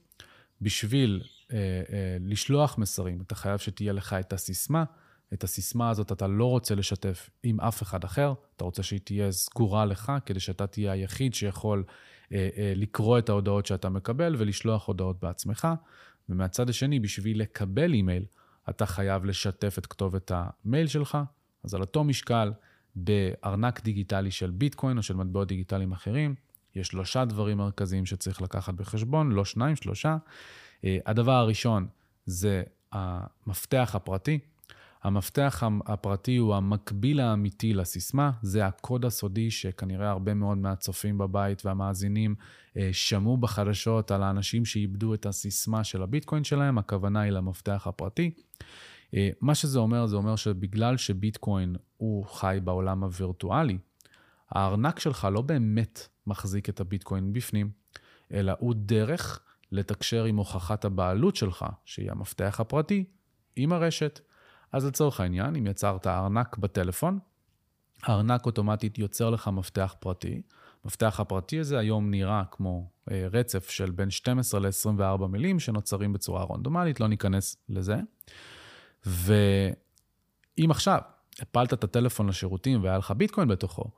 בשביל אה, אה, לשלוח מסרים, אתה חייב שתהיה לך את הסיסמה. את הסיסמה הזאת אתה לא רוצה לשתף עם אף אחד אחר, אתה רוצה שהיא תהיה סגורה לך, כדי שאתה תהיה היחיד שיכול אה, אה, לקרוא את ההודעות שאתה מקבל ולשלוח הודעות בעצמך. ומהצד השני, בשביל לקבל אימייל, אתה חייב לשתף את כתובת המייל שלך. אז על אותו משקל, בארנק דיגיטלי של ביטקוין או של מטבעות דיגיטליים אחרים, יש שלושה דברים מרכזיים שצריך לקחת בחשבון, לא שניים, שלושה. אה, הדבר הראשון זה המפתח הפרטי. המפתח הפרטי הוא המקביל האמיתי לסיסמה, זה הקוד הסודי שכנראה הרבה מאוד מהצופים בבית והמאזינים אה, שמעו בחדשות על האנשים שאיבדו את הסיסמה של הביטקוין שלהם, הכוונה היא למפתח הפרטי. אה, מה שזה אומר, זה אומר שבגלל שביטקוין הוא חי בעולם הווירטואלי, הארנק שלך לא באמת מחזיק את הביטקוין בפנים, אלא הוא דרך לתקשר עם הוכחת הבעלות שלך, שהיא המפתח הפרטי, עם הרשת. אז לצורך העניין, אם יצרת ארנק בטלפון, הארנק אוטומטית יוצר לך מפתח פרטי. המפתח הפרטי הזה היום נראה כמו אה, רצף של בין 12 ל-24 מילים שנוצרים בצורה רונדומלית, לא ניכנס לזה. ואם עכשיו הפלת את הטלפון לשירותים והיה לך ביטקוין בתוכו,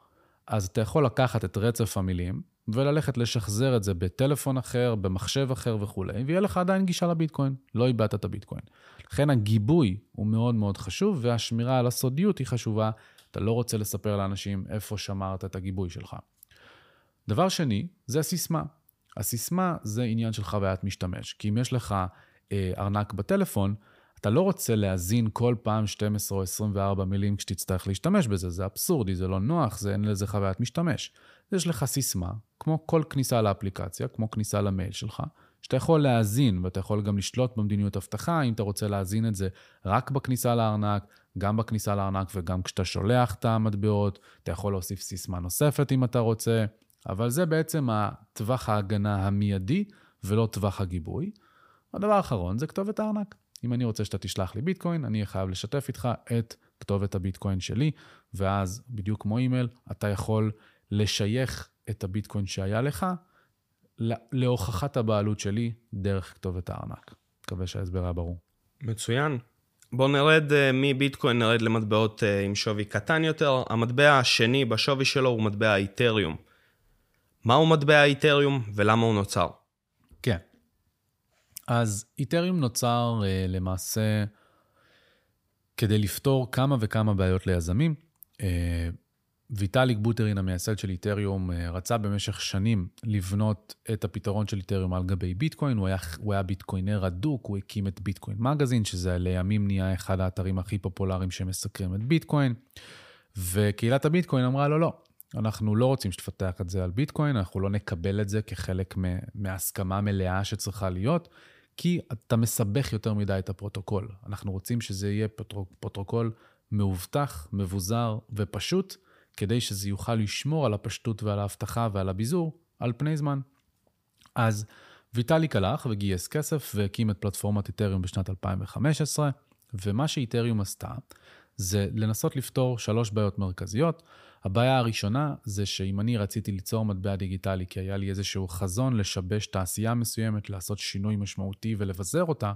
אז אתה יכול לקחת את רצף המילים וללכת לשחזר את זה בטלפון אחר, במחשב אחר וכולי, ויהיה לך עדיין גישה לביטקוין, לא איבדת את הביטקוין. לכן הגיבוי הוא מאוד מאוד חשוב, והשמירה על הסודיות היא חשובה. אתה לא רוצה לספר לאנשים איפה שמרת את הגיבוי שלך. דבר שני, זה הסיסמה. הסיסמה זה עניין של חוויית משתמש, כי אם יש לך אה, ארנק בטלפון, אתה לא רוצה להזין כל פעם 12 או 24 מילים כשתצטרך להשתמש בזה, זה אבסורדי, זה לא נוח, זה אין לזה חוויית משתמש. יש לך סיסמה, כמו כל כניסה לאפליקציה, כמו כניסה למייל שלך, שאתה יכול להאזין, ואתה יכול גם לשלוט במדיניות אבטחה, אם אתה רוצה להאזין את זה רק בכניסה לארנק, גם בכניסה לארנק וגם כשאתה שולח את המטבעות, אתה יכול להוסיף סיסמה נוספת אם אתה רוצה, אבל זה בעצם טווח ההגנה המיידי ולא טווח הגיבוי. הדבר האחרון זה כתובת הארנק. אם אני רוצה שאתה תשלח לי ביטקוין, אני אהיה חייב לשתף איתך את כתובת הביטקוין שלי, ואז, בדיוק כמו אימייל, אתה יכול לשייך את הביטקוין שהיה לך להוכחת הבעלות שלי דרך כתובת הארנק. מקווה שההסבר היה ברור. מצוין. בואו נרד uh, מביטקוין, נרד למטבעות uh, עם שווי קטן יותר. המטבע השני בשווי שלו הוא מטבע האיתריום. מהו מטבע האיתריום ולמה הוא נוצר? כן. אז איתריום נוצר uh, למעשה כדי לפתור כמה וכמה בעיות ליזמים. Uh, ויטאליק בוטרין, המייסד של איתריום, אה, רצה במשך שנים לבנות את הפתרון של איתריום על גבי ביטקוין. הוא היה, הוא היה ביטקוינר אדוק, הוא הקים את ביטקוין מגזין, שזה לימים נהיה אחד האתרים הכי פופולריים שמסקרים את ביטקוין. וקהילת הביטקוין אמרה לו, לא, אנחנו לא רוצים שתפתח את זה על ביטקוין, אנחנו לא נקבל את זה כחלק מהסכמה מלאה שצריכה להיות, כי אתה מסבך יותר מדי את הפרוטוקול. אנחנו רוצים שזה יהיה פרוטוקול מאובטח, מבוזר ופשוט. כדי שזה יוכל לשמור על הפשטות ועל האבטחה ועל הביזור על פני זמן. אז ויטאליק הלך וגייס כסף והקים את פלטפורמת איתריום בשנת 2015, ומה שאיתריום עשתה זה לנסות לפתור שלוש בעיות מרכזיות. הבעיה הראשונה זה שאם אני רציתי ליצור מטבע דיגיטלי כי היה לי איזשהו חזון לשבש תעשייה מסוימת, לעשות שינוי משמעותי ולבזר אותה,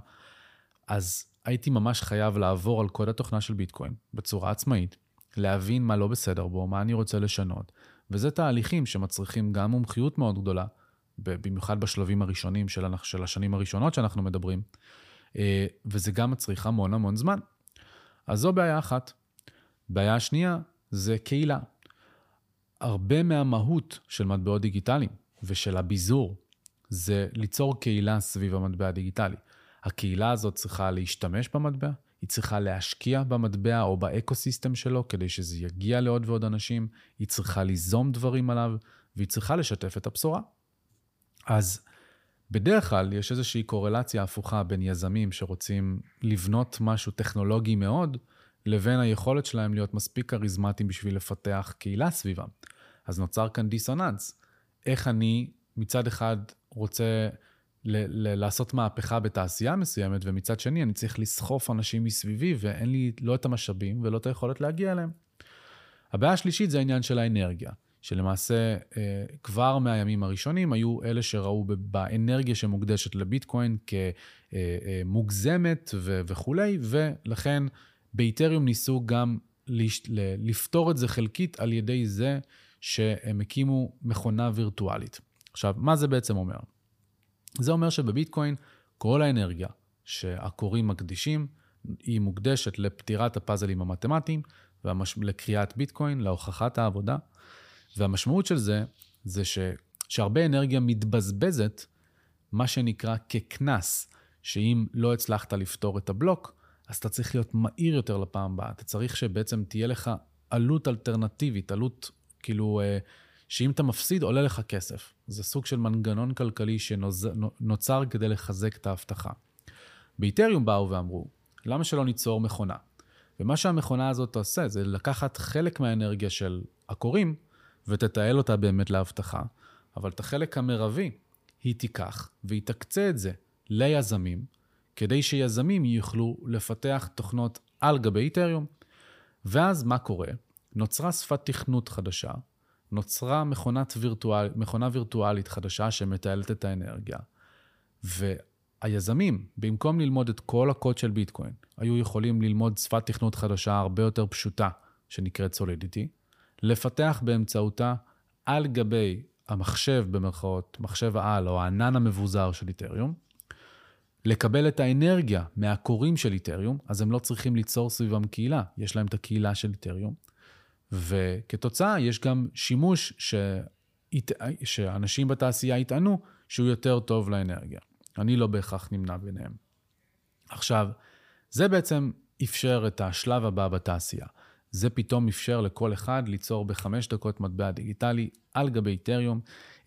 אז הייתי ממש חייב לעבור על קוד התוכנה של ביטקוין בצורה עצמאית, להבין מה לא בסדר בו, מה אני רוצה לשנות. וזה תהליכים שמצריכים גם מומחיות מאוד גדולה, במיוחד בשלבים הראשונים של, השנים הראשונות שאנחנו מדברים, אה, וזה גם מצריך המון המון זמן. אז זו בעיה אחת. בעיה שנייה זה קהילה. הרבה מהמהות של מטבעות דיגיטליים ושל הביזור זה ליצור קהילה סביב המטבע הדיגיטלי. הקהילה הזאת צריכה להשתמש במטבע, היא צריכה להשקיע במטבע או ב ecosystem שלו כדי שזה יגיע לעוד ועוד אנשים, היא צריכה ליזום דברים עליו, והיא צריכה לשתף את הבשורה. אז בדרך כלל יש איזושהי קורלציה הפוכה בין יזמים שרוצים לבנות משהו טכנולוגי מאוד, לבין היכולת שלהם להיות מספיק כריזמטיים בשביל לפתח קהילה סביבם. אז נוצר כאן דיסוננס. איך אני מצד אחד רוצה ל- ל- לעשות מהפכה בתעשייה מסוימת, ומצד שני אני צריך לסחוף אנשים מסביבי, ואין לי לא את המשאבים ולא את היכולת להגיע אליהם. הבעיה השלישית זה העניין של האנרגיה, שלמעשה אה, כבר מהימים הראשונים היו אלה שראו באנרגיה שמוקדשת לביטקוין כמוגזמת וכולי, ולכן באיתריום ניסו גם לפתור את זה חלקית על ידי זה שהם הקימו מכונה וירטואלית. עכשיו, מה זה בעצם אומר? זה אומר שבביטקוין כל האנרגיה שהקוראים מקדישים, היא מוקדשת לפתירת הפאזלים המתמטיים, והמש... לקריאת ביטקוין, להוכחת העבודה. והמשמעות של זה, זה ש... שהרבה אנרגיה מתבזבזת, מה שנקרא כקנס, שאם לא הצלחת לפתור את הבלוק, אז אתה צריך להיות מהיר יותר לפעם הבאה. אתה צריך שבעצם תהיה לך עלות אלטרנטיבית, עלות כאילו אה, שאם אתה מפסיד, עולה לך כסף. זה סוג של מנגנון כלכלי שנוצר כדי לחזק את ההבטחה. באיתריום באו ואמרו, למה שלא ניצור מכונה? ומה שהמכונה הזאת תעשה זה לקחת חלק מהאנרגיה של הקוראים ותתעל אותה באמת להבטחה, אבל את החלק המרבי היא תיקח והיא תקצה את זה ליזמים, כדי שיזמים יוכלו לפתח תוכנות על גבי איתריום. ואז מה קורה? נוצרה שפת תכנות חדשה, נוצרה מכונת וירטואל, מכונה וירטואלית חדשה שמתעלת את האנרגיה. והיזמים, במקום ללמוד את כל הקוד של ביטקוין, היו יכולים ללמוד שפת תכנות חדשה הרבה יותר פשוטה, שנקראת סולידיטי, לפתח באמצעותה על גבי המחשב, במרכאות, מחשב העל או הענן המבוזר של איתריום, לקבל את האנרגיה מהקוראים של איתריום, אז הם לא צריכים ליצור סביבם קהילה, יש להם את הקהילה של איתריום. וכתוצאה יש גם שימוש ש... שאנשים בתעשייה יטענו שהוא יותר טוב לאנרגיה. אני לא בהכרח נמנה ביניהם. עכשיו, זה בעצם אפשר את השלב הבא בתעשייה. זה פתאום אפשר לכל אחד ליצור בחמש דקות מטבע דיגיטלי על גבי איתריום.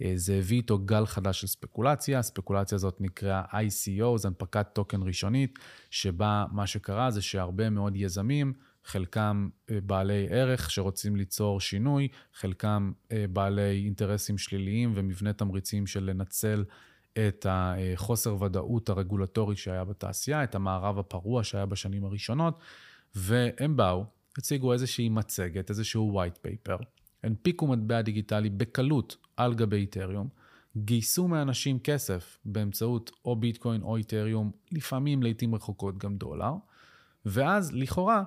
אה, זה הביא איתו גל חדש של ספקולציה, הספקולציה הזאת נקראה ICO, זו הנפקת טוקן ראשונית, שבה מה שקרה זה שהרבה מאוד יזמים חלקם אה, בעלי ערך שרוצים ליצור שינוי, חלקם אה, בעלי אינטרסים שליליים ומבנה תמריצים של לנצל את החוסר ודאות הרגולטורי שהיה בתעשייה, את המערב הפרוע שהיה בשנים הראשונות, והם באו, הציגו איזושהי מצגת, איזשהו white paper, הנפיקו מטבע דיגיטלי בקלות על גבי איתריום, גייסו מאנשים כסף באמצעות או ביטקוין או איתריום, לפעמים, לעיתים רחוקות גם דולר, ואז לכאורה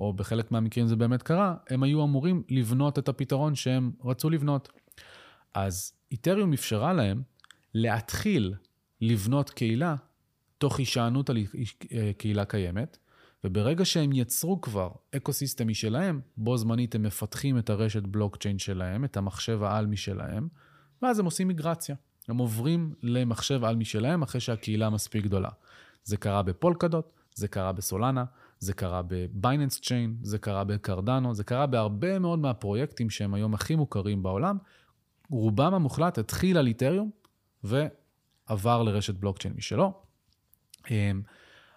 או בחלק מהמקרים זה באמת קרה, הם היו אמורים לבנות את הפתרון שהם רצו לבנות. אז איתריום אפשרה להם להתחיל לבנות קהילה תוך הישענות על קהילה קיימת, וברגע שהם יצרו כבר ecosystem משלהם, בו זמנית הם מפתחים את הרשת בלוקצ'יין שלהם, את המחשב העל משלהם, ואז הם עושים מיגרציה. הם עוברים למחשב על משלהם אחרי שהקהילה מספיק גדולה. זה קרה בפולקדוט, זה קרה בסולנה, זה קרה בבייננס צ'יין, זה קרה בקרדנו, זה קרה בהרבה מאוד מהפרויקטים שהם היום הכי מוכרים בעולם. רובם המוחלט התחיל על איתריום ועבר לרשת בלוקצ'יין משלו. אמ,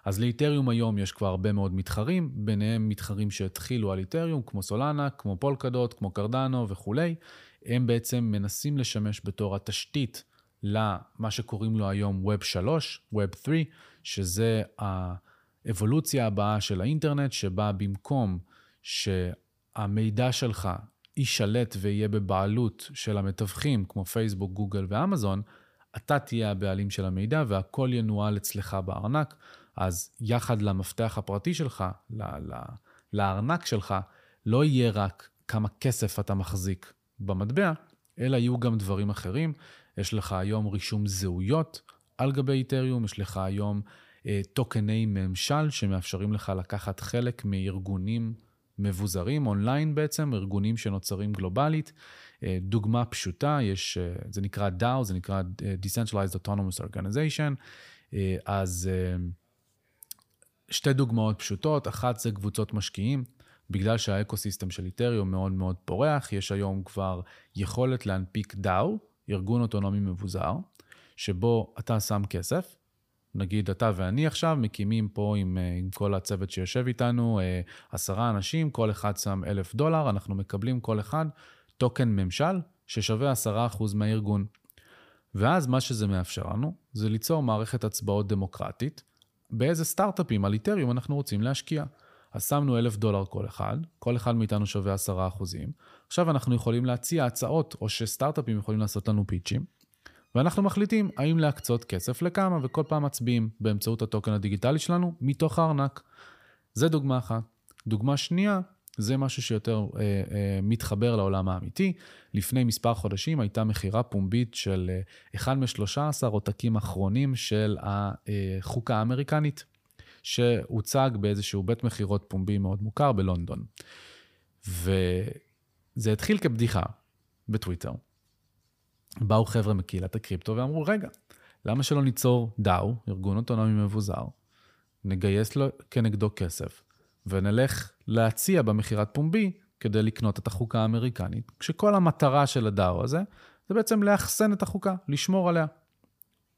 אז לאיתריום היום יש כבר הרבה מאוד מתחרים, ביניהם מתחרים שהתחילו על איתריום, כמו סולנה, כמו פולקדוט, כמו קרדנו וכולי. הם בעצם מנסים לשמש בתור התשתית למה שקוראים לו היום Web 3, Web 3, שזה ה... האבולוציה הבאה של האינטרנט, שבה במקום שהמידע שלך יישלט ויהיה בבעלות של המתווכים, כמו פייסבוק, גוגל ואמזון, אתה תהיה הבעלים של המידע והכל ינוהל אצלך בארנק. אז יחד למפתח הפרטי שלך, לארנק שלך, לא יהיה רק כמה כסף אתה מחזיק במטבע, אלא יהיו גם דברים אחרים. יש לך היום רישום זהויות על גבי איתריום, יש לך היום טוקני ממשל שמאפשרים לך לקחת חלק מארגונים מבוזרים אונליין בעצם, ארגונים שנוצרים גלובלית. דוגמה פשוטה, יש, זה נקרא DAO, זה נקרא Decentralized Autonomous Organization. אז שתי דוגמאות פשוטות, אחת זה קבוצות משקיעים. בגלל שהאקוסיסטם של איתריום מאוד מאוד פורח, יש היום כבר יכולת להנפיק DAO, ארגון אוטונומי מבוזר, שבו אתה שם כסף, נגיד אתה ואני עכשיו מקימים פה עם, אה, עם כל הצוות שיושב איתנו, אה, עשרה אנשים, כל אחד שם אלף דולר, אנחנו מקבלים כל אחד טוקן ממשל ששווה עשרה אחוז מהארגון. ואז מה שזה מאפשר לנו, זה ליצור מערכת הצבעות דמוקרטית, באיזה סטארט-אפים על איתריום אנחנו רוצים להשקיע. אז שמנו אלף דולר כל אחד, כל אחד מאיתנו שווה עשרה אחוזים. עכשיו אנחנו יכולים להציע הצעות, או שסטארט-אפים יכולים לעשות לנו פיצ'ים, ואנחנו מחליטים האם להקצות כסף לכמה, וכל פעם מצביעים באמצעות הטוקן הדיגיטלי שלנו מתוך הארנק. זה דוגמה אחת. דוגמה שנייה, זה משהו שיותר אה, אה, מתחבר לעולם האמיתי. לפני מספר חודשים הייתה מכירה פומבית של אה, אחד משלושה עשר עותקים אחרונים של החוקה האמריקנית. שהוצג באיזשהו בית מכירות פומבי מאוד מוכר בלונדון. וזה התחיל כבדיחה בטוויטר. באו חבר'ה מקהילת הקריפטו ואמרו, רגע, למה שלא ניצור דאו, ארגון אוטונומי מבוזר, נגייס לו כנגדו כסף, ונלך להציע במכירת פומבי כדי לקנות את החוקה האמריקנית, כשכל המטרה של הדאו הזה זה בעצם לאחסן את החוקה, לשמור עליה.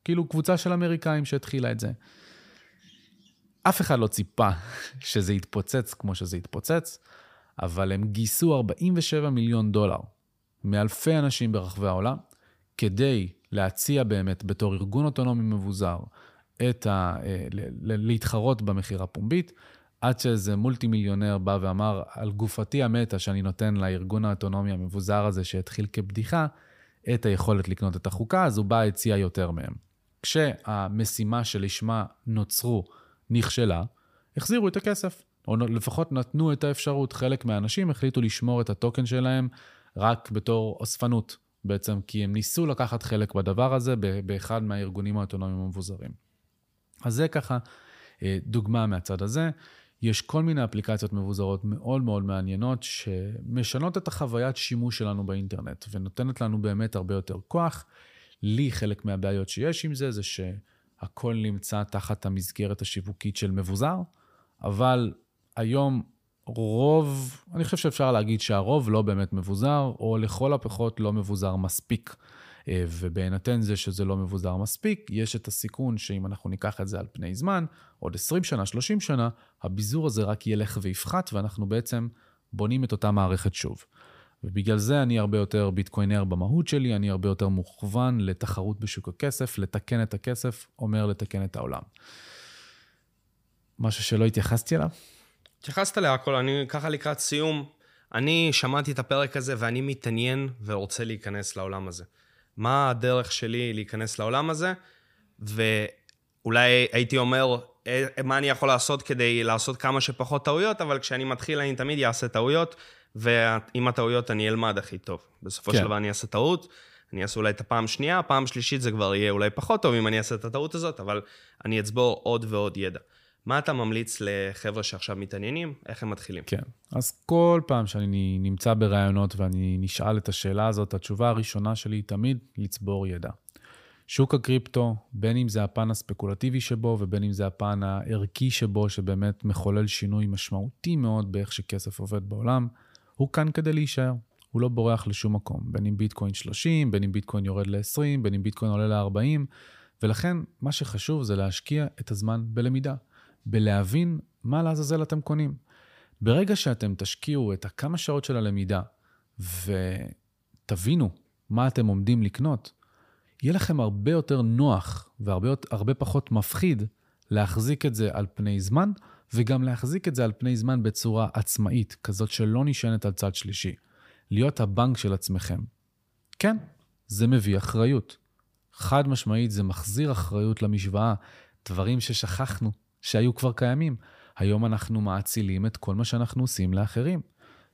כאילו קבוצה של אמריקאים שהתחילה את זה. אף אחד לא ציפה שזה יתפוצץ כמו שזה יתפוצץ, אבל הם גייסו 47 מיליון דולר מאלפי אנשים ברחבי העולם, כדי להציע באמת בתור ארגון אוטונומי מבוזר, את ה, אה, להתחרות במחיר הפומבית, עד שאיזה מולטי מיליונר בא ואמר, על גופתי המתה שאני נותן לארגון האוטונומי המבוזר הזה שהתחיל כבדיחה, את היכולת לקנות את החוקה, אז הוא בא, הציע יותר מהם. כשהמשימה שלשמה נוצרו נכשלה, החזירו את הכסף. או לפחות נתנו את האפשרות. חלק מהאנשים החליטו לשמור את הטוקן שלהם רק בתור אספנות, בעצם, כי הם ניסו לקחת חלק בדבר הזה באחד מהארגונים האוטונומיים המבוזרים. אז זה ככה אה, דוגמה מהצד הזה. יש כל מיני אפליקציות מבוזרות מאוד מאוד מעניינות, שמשנות את החוויית שימוש שלנו באינטרנט, ונותנת לנו באמת הרבה יותר כוח. לי חלק מהבעיות שיש עם זה, זה ש... הכל נמצא תחת המסגרת השיווקית של מבוזר, אבל היום רוב, אני חושב שאפשר להגיד שהרוב לא באמת מבוזר, או לכל הפחות לא מבוזר מספיק. אה, ובהינתן זה שזה לא מבוזר מספיק, יש את הסיכון שאם אנחנו ניקח את זה על פני זמן, עוד 20 שנה, 30 שנה, הביזור הזה רק ילך ויפחת, ואנחנו בעצם בונים את אותה מערכת שוב. ובגלל זה אני הרבה יותר ביטקוינר במהות שלי, אני הרבה יותר מוכוון לתחרות בשוק הכסף, לתקן את הכסף, אומר לתקן את העולם. משהו שלא התייחסתי אליו? התייחסת להכל, אני ככה לקראת סיום. אני שמעתי את הפרק הזה ואני מתעניין ורוצה להיכנס לעולם הזה. מה הדרך שלי להיכנס לעולם הזה? ואולי הייתי אומר, אה, מה אני יכול לעשות כדי לעשות כמה שפחות טעויות, אבל כשאני מתחיל אני תמיד אעשה טעויות, ועם הטעויות אני אלמד הכי טוב. בסופו כן. של דבר אני אעשה טעות, אני אעשה אולי את הפעם שנייה, פעם שלישית זה כבר יהיה אולי פחות טוב אם אני אעשה את הטעות הזאת, אבל אני אצבור עוד ועוד ידע. מה אתה ממליץ לחבר'ה שעכשיו מתעניינים? איך הם מתחילים? כן, אז כל פעם שאני נמצא בראיונות ואני נשאל את השאלה הזאת, התשובה הראשונה שלי היא תמיד לצבור ידע. שוק הקריפטו, בין אם זה הפן הספקולטיבי שבו ובין אם זה הפן הערכי שבו, שבאמת מחולל שינוי משמעותי מאוד באיך שכסף עובד בעולם, הוא כאן כדי להישאר. הוא לא בורח לשום מקום, בין אם ביטקוין 30, בין אם ביטקוין יורד ל-20, בין אם ביטקוין עולה ל-40, ולכן מה שחשוב זה להשקיע את הזמן בלמידה, בלהבין מה לעזאזל אתם קונים. ברגע שאתם תשקיעו את הכמה שעות של הלמידה ותבינו מה אתם עומדים לקנות, יהיה לכם הרבה יותר נוח והרבה פחות מפחיד להחזיק את זה על פני זמן, וגם להחזיק את זה על פני זמן בצורה עצמאית, כזאת שלא נשענת על צד שלישי. להיות הבנק של עצמכם. כן, זה מביא אחריות. חד משמעית, זה מחזיר אחריות למשוואה. דברים ששכחנו, שהיו כבר קיימים. היום אנחנו מאצילים את כל מה שאנחנו עושים לאחרים.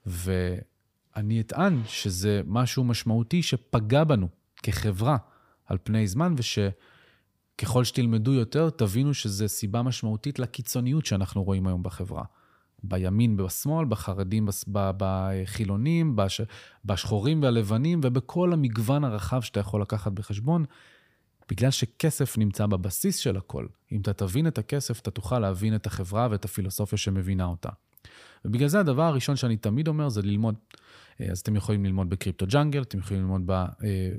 ואני אטען שזה משהו משמעותי שפגע בנו כחברה על פני זמן, וש... ככל שתלמדו יותר, תבינו שזו סיבה משמעותית לקיצוניות שאנחנו רואים היום בחברה. בימין ובשמאל, בחרדים, בחילונים, בש... בשחורים והלבנים ובכל המגוון הרחב שאתה יכול לקחת בחשבון, בגלל שכסף נמצא בבסיס של הכל. אם אתה תבין את הכסף, אתה תוכל להבין את החברה ואת הפילוסופיה שמבינה אותה. ובגלל זה הדבר הראשון שאני תמיד אומר זה ללמוד. אה, אז אתם יכולים ללמוד בקריפטו ג'אנגל, אתם יכולים ללמוד אה,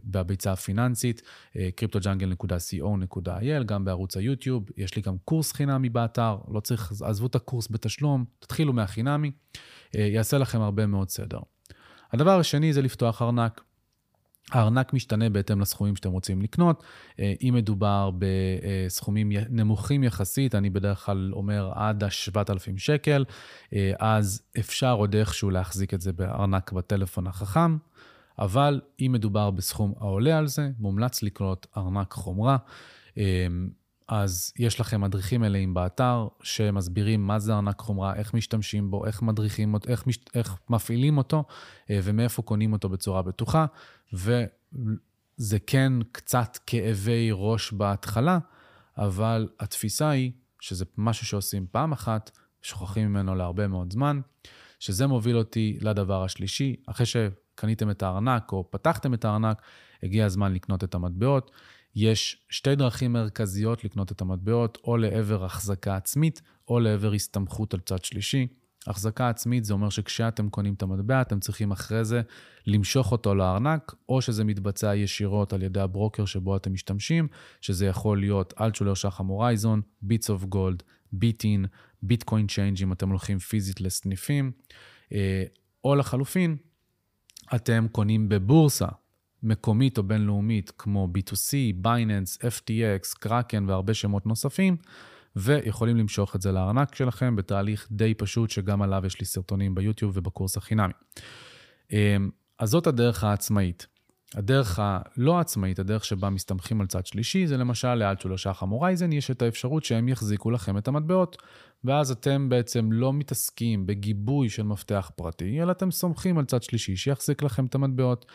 בביצה הפיננסית, אה, גם בערוץ היוטיוב. יש לי גם קורס חינמי באתר, לא צריך, עזבו את הקורס בתשלום, תתחילו מהחינמי, יעשה לכם הרבה מאוד סדר. הדבר השני זה לפתוח ארנק. הארנק משתנה בהתאם לסכומים שאתם רוצים לקנות. אה, אם מדובר בסכומים נמוכים יחסית, אני בדרך כלל אומר עד ה-7,000 שקל, אה, אז אפשר עוד איכשהו להחזיק את זה בארנק בטלפון החכם, אבל אם מדובר בסכום העולה על זה, מומלץ לקנות ארנק חומרה. אה, אז יש לכם מדריכים מלאים באתר שמסבירים מה זה ארנק חומרה, איך משתמשים בו, איך מדריכים אותו, איך, מש, איך מפעילים אותו ומאיפה קונים אותו בצורה בטוחה. וזה כן קצת כאבי ראש בהתחלה, אבל התפיסה היא שזה משהו שעושים פעם אחת, שוכחים ממנו להרבה מאוד זמן, שזה מוביל אותי לדבר השלישי. אחרי שקניתם את הארנק או פתחתם את הארנק, הגיע הזמן לקנות את המטבעות. יש שתי דרכים מרכזיות לקנות את המטבעות, או לעבר החזקה עצמית, או לעבר הסתמכות על צד שלישי. החזקה עצמית זה אומר שכשאתם קונים את המטבע, אתם צריכים אחרי זה למשוך אותו לארנק, או שזה מתבצע ישירות על ידי הברוקר שבו אתם משתמשים, שזה יכול להיות אלטשולר שחם הורייזון, ביטס אוף גולד, ביטין, ביטקוין צ'יינג' אם אתם הולכים פיזית לסניפים, אה, או לחלופין, אתם קונים בבורסה מקומית או בינלאומית כמו Bit2C, בייננס, FTX, קראקן והרבה שמות נוספים. ויכולים למשוך את זה לארנק שלכם בתהליך די פשוט, שגם עליו יש לי סרטונים ביוטיוב ובקורס החינמי. אמ, אז זאת הדרך העצמאית. הדרך הלא עצמאית, הדרך שבה מסתמכים על צד שלישי, זה למשל לאלטשולר שחם הורייזן, יש את האפשרות שהם יחזיקו לכם את המטבעות, ואז אתם בעצם לא מתעסקים בגיבוי של מפתח פרטי, אלא אתם סומכים על צד שלישי שיחזיק לכם את המטבעות.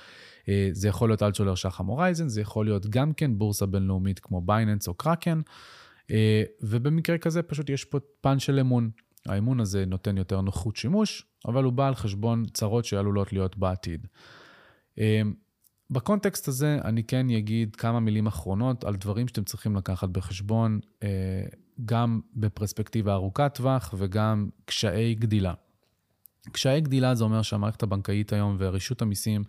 אה, זה יכול להיות אלטשולר שחם הורייזן, זה יכול להיות גם כן בורסה בינלאומית כמו בייננס או קראקן. אה, ובמקרה כזה פשוט יש פה פן של אמון. האמון הזה נותן יותר נוחות שימוש, אבל הוא בא על חשבון צרות שעלולות להיות בעתיד. אה, בקונטקסט הזה אני כן אגיד כמה מילים אחרונות על דברים שאתם צריכים לקחת בחשבון, גם בפרספקטיבה ארוכת טווח וגם קשיי גדילה. קשיי גדילה זה אומר שהמערכת הבנקאית היום ורשות המיסים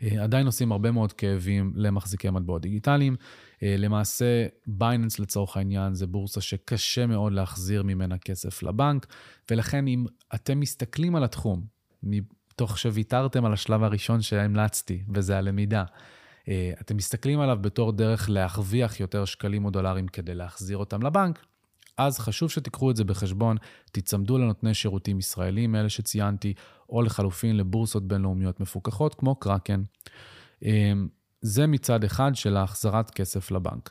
עדיין עושים הרבה מאוד כאבים למחזיקי מטבעות דיגיטליים. אה, למעשה, בייננס לצורך העניין זה בורסה שקשה מאוד להחזיר ממנה כסף לבנק, ולכן אם אתם מסתכלים על התחום, מתוך שוויתרתם על השלב הראשון שהמלצתי, וזה הלמידה, אה, אתם מסתכלים עליו בתור דרך להרוויח יותר שקלים או דולרים כדי להחזיר אותם לבנק, אז חשוב שתיקחו את זה בחשבון, תיצמדו לנותני שירותים ישראלים, אלה שציינתי, או לחלופין לבורסות בינלאומיות מפוקחות כמו קראקן. אה, זה מצד אחד של החזרת כסף לבנק.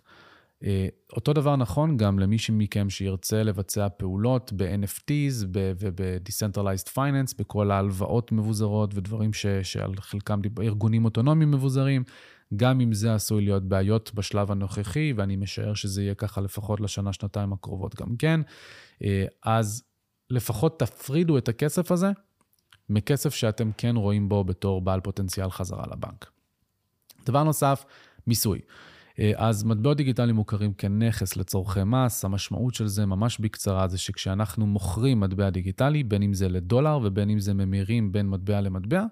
אה, אותו דבר נכון גם למי מכם שירצה לבצע פעולות ב-NFTs וב-Decentralized Finance, בכל ההלוואות מבוזרות ודברים ש, שעל חלקם ארגונים אוטונומיים מבוזרים, גם אם זה עשוי להיות בעיות בשלב הנוכחי, ואני משער שזה יהיה ככה לפחות לשנה-שנתיים הקרובות גם כן, אה, אז לפחות תפרידו את הכסף הזה מכסף שאתם כן רואים בו בתור בעל פוטנציאל חזרה לבנק. דבר נוסף, מיסוי. אה, אז מטבעות דיגיטליים מוכרים כנכס לצורכי מס, המשמעות של זה ממש בקצרה זה שכשאנחנו מוכרים מטבע דיגיטלי, בין אם זה לדולר ובין אם זה ממירים בין מטבע למטבע,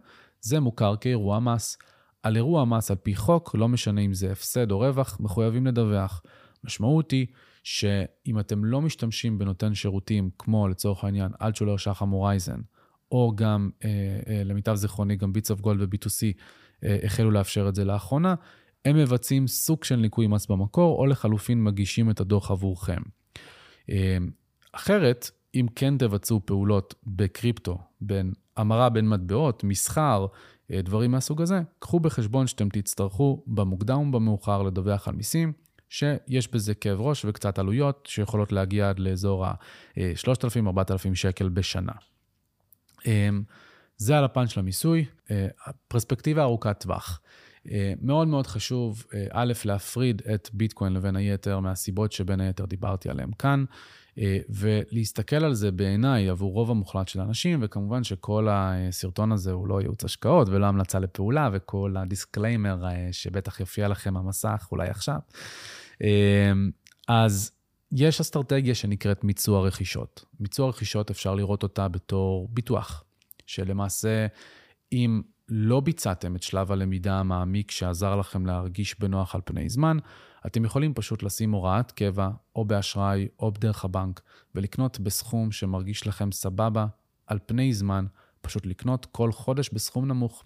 זה מוכר כאירוע מס. על אירוע מס על פי חוק, לא משנה אם זה הפסד או רווח, מחויבים לדווח. משמעות היא שאם אתם לא משתמשים בנותן שירותים כמו לצורך העניין אלטשולר שחם הורייזן, או גם, אה, אה, למיטב זיכרוני, גם ביטס אוף גולד ו-Bit2C, אה, החלו לאפשר את זה לאחרונה, הם מבצעים סוג של ניכוי מס במקור, או לחלופין מגישים את הדוח עבורכם. אה, אחרת, אם כן תבצעו פעולות בקריפטו, בין המרה בין מטבעות, מסחר, דברים מהסוג הזה, קחו בחשבון שאתם תצטרכו במוקדם ובמאוחר לדווח על מיסים, שיש בזה כאב ראש וקצת עלויות שיכולות להגיע עד לאזור ה-3,000-4,000 שקל בשנה. זה על הפן של המיסוי, אה, פרספקטיבה ארוכת טווח. מאוד מאוד חשוב, א', להפריד את ביטקוין לבין היתר מהסיבות שבין היתר דיברתי עליהן כאן. אה, ולהסתכל על זה בעיניי עבור רוב המוחלט של האנשים, וכמובן שכל הסרטון הזה הוא לא ייעוץ השקעות ולא המלצה לפעולה, וכל ה disclaimer אה, שבטח יופיע לכם המסך אולי עכשיו. אה, אז יש אסטרטגיה שנקראת מיצוע רכישות. מיצוע רכישות, אפשר לראות אותה בתור ביטוח, שלמעשה, אם לא ביצעתם את שלב הלמידה המעמיק שעזר לכם להרגיש בנוח על פני זמן, אתם יכולים פשוט לשים הוראת קבע, או באשראי, או בדרך הבנק, ולקנות בסכום שמרגיש לכם סבבה, על פני זמן, פשוט לקנות כל חודש בסכום נמוך.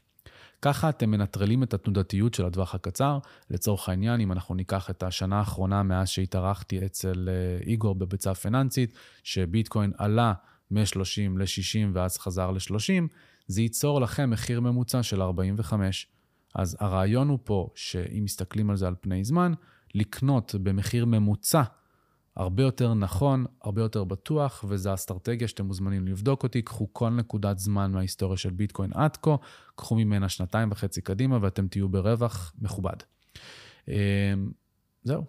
ככה אתם מנטרלים את התנודתיות של הטווח הקצר. לצורך העניין, אם אנחנו ניקח את השנה האחרונה מאז שהתארחתי אצל אה, איגור בביצה פיננסית, שביטקוין עלה מ-30 ל-60 ואז חזר ל-30, זה ייצור לכם מחיר ממוצע של 45. אז הרעיון הוא פה, שאם מסתכלים על זה על פני זמן, לקנות במחיר ממוצע הרבה יותר נכון, הרבה יותר בטוח, וזו אסטרטגיה שאתם מוזמנים לבדוק אותי. קחו כל נקודת זמן מההיסטוריה של ביטקוין עד כה, קחו ממנה שנתיים וחצי קדימה ואתם תהיו ברווח מכובד. אמ, זהו.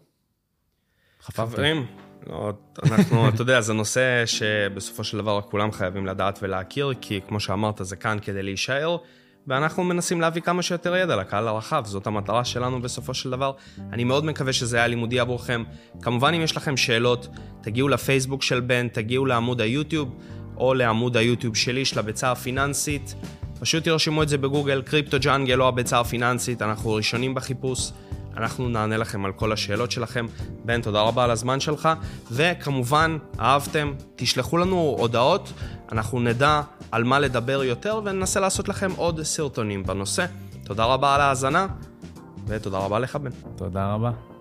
חברים, לא, אנחנו, אתה יודע, זה נושא שבסופו של דבר כולם חייבים לדעת ולהכיר, כי כמו שאמרת, זה כאן כדי להישאר. ואנחנו מנסים להביא כמה שיותר ידע לקהל הרחב, זאת המטרה שלנו בסופו של דבר. אני מאוד מקווה שזה היה לימודי עבורכם. כמובן, אם יש לכם שאלות, תגיעו לפייסבוק של בן, תגיעו לעמוד היוטיוב, או לעמוד היוטיוב שלי, של הביצה הפיננסית. פשוט תרשמו את זה בגוגל, קריפטו ג'אנגל או הביצה הפיננסית, אנחנו ראשונים בחיפוש. אנחנו נענה לכם על כל השאלות שלכם. בן, תודה רבה על הזמן שלך, וכמובן, אהבתם, תשלחו לנו הודעות, אנחנו נדע על מה לדבר יותר וננסה לעשות לכם עוד סרטונים בנושא. תודה רבה על ההאזנה, ותודה רבה לך, בן. תודה רבה.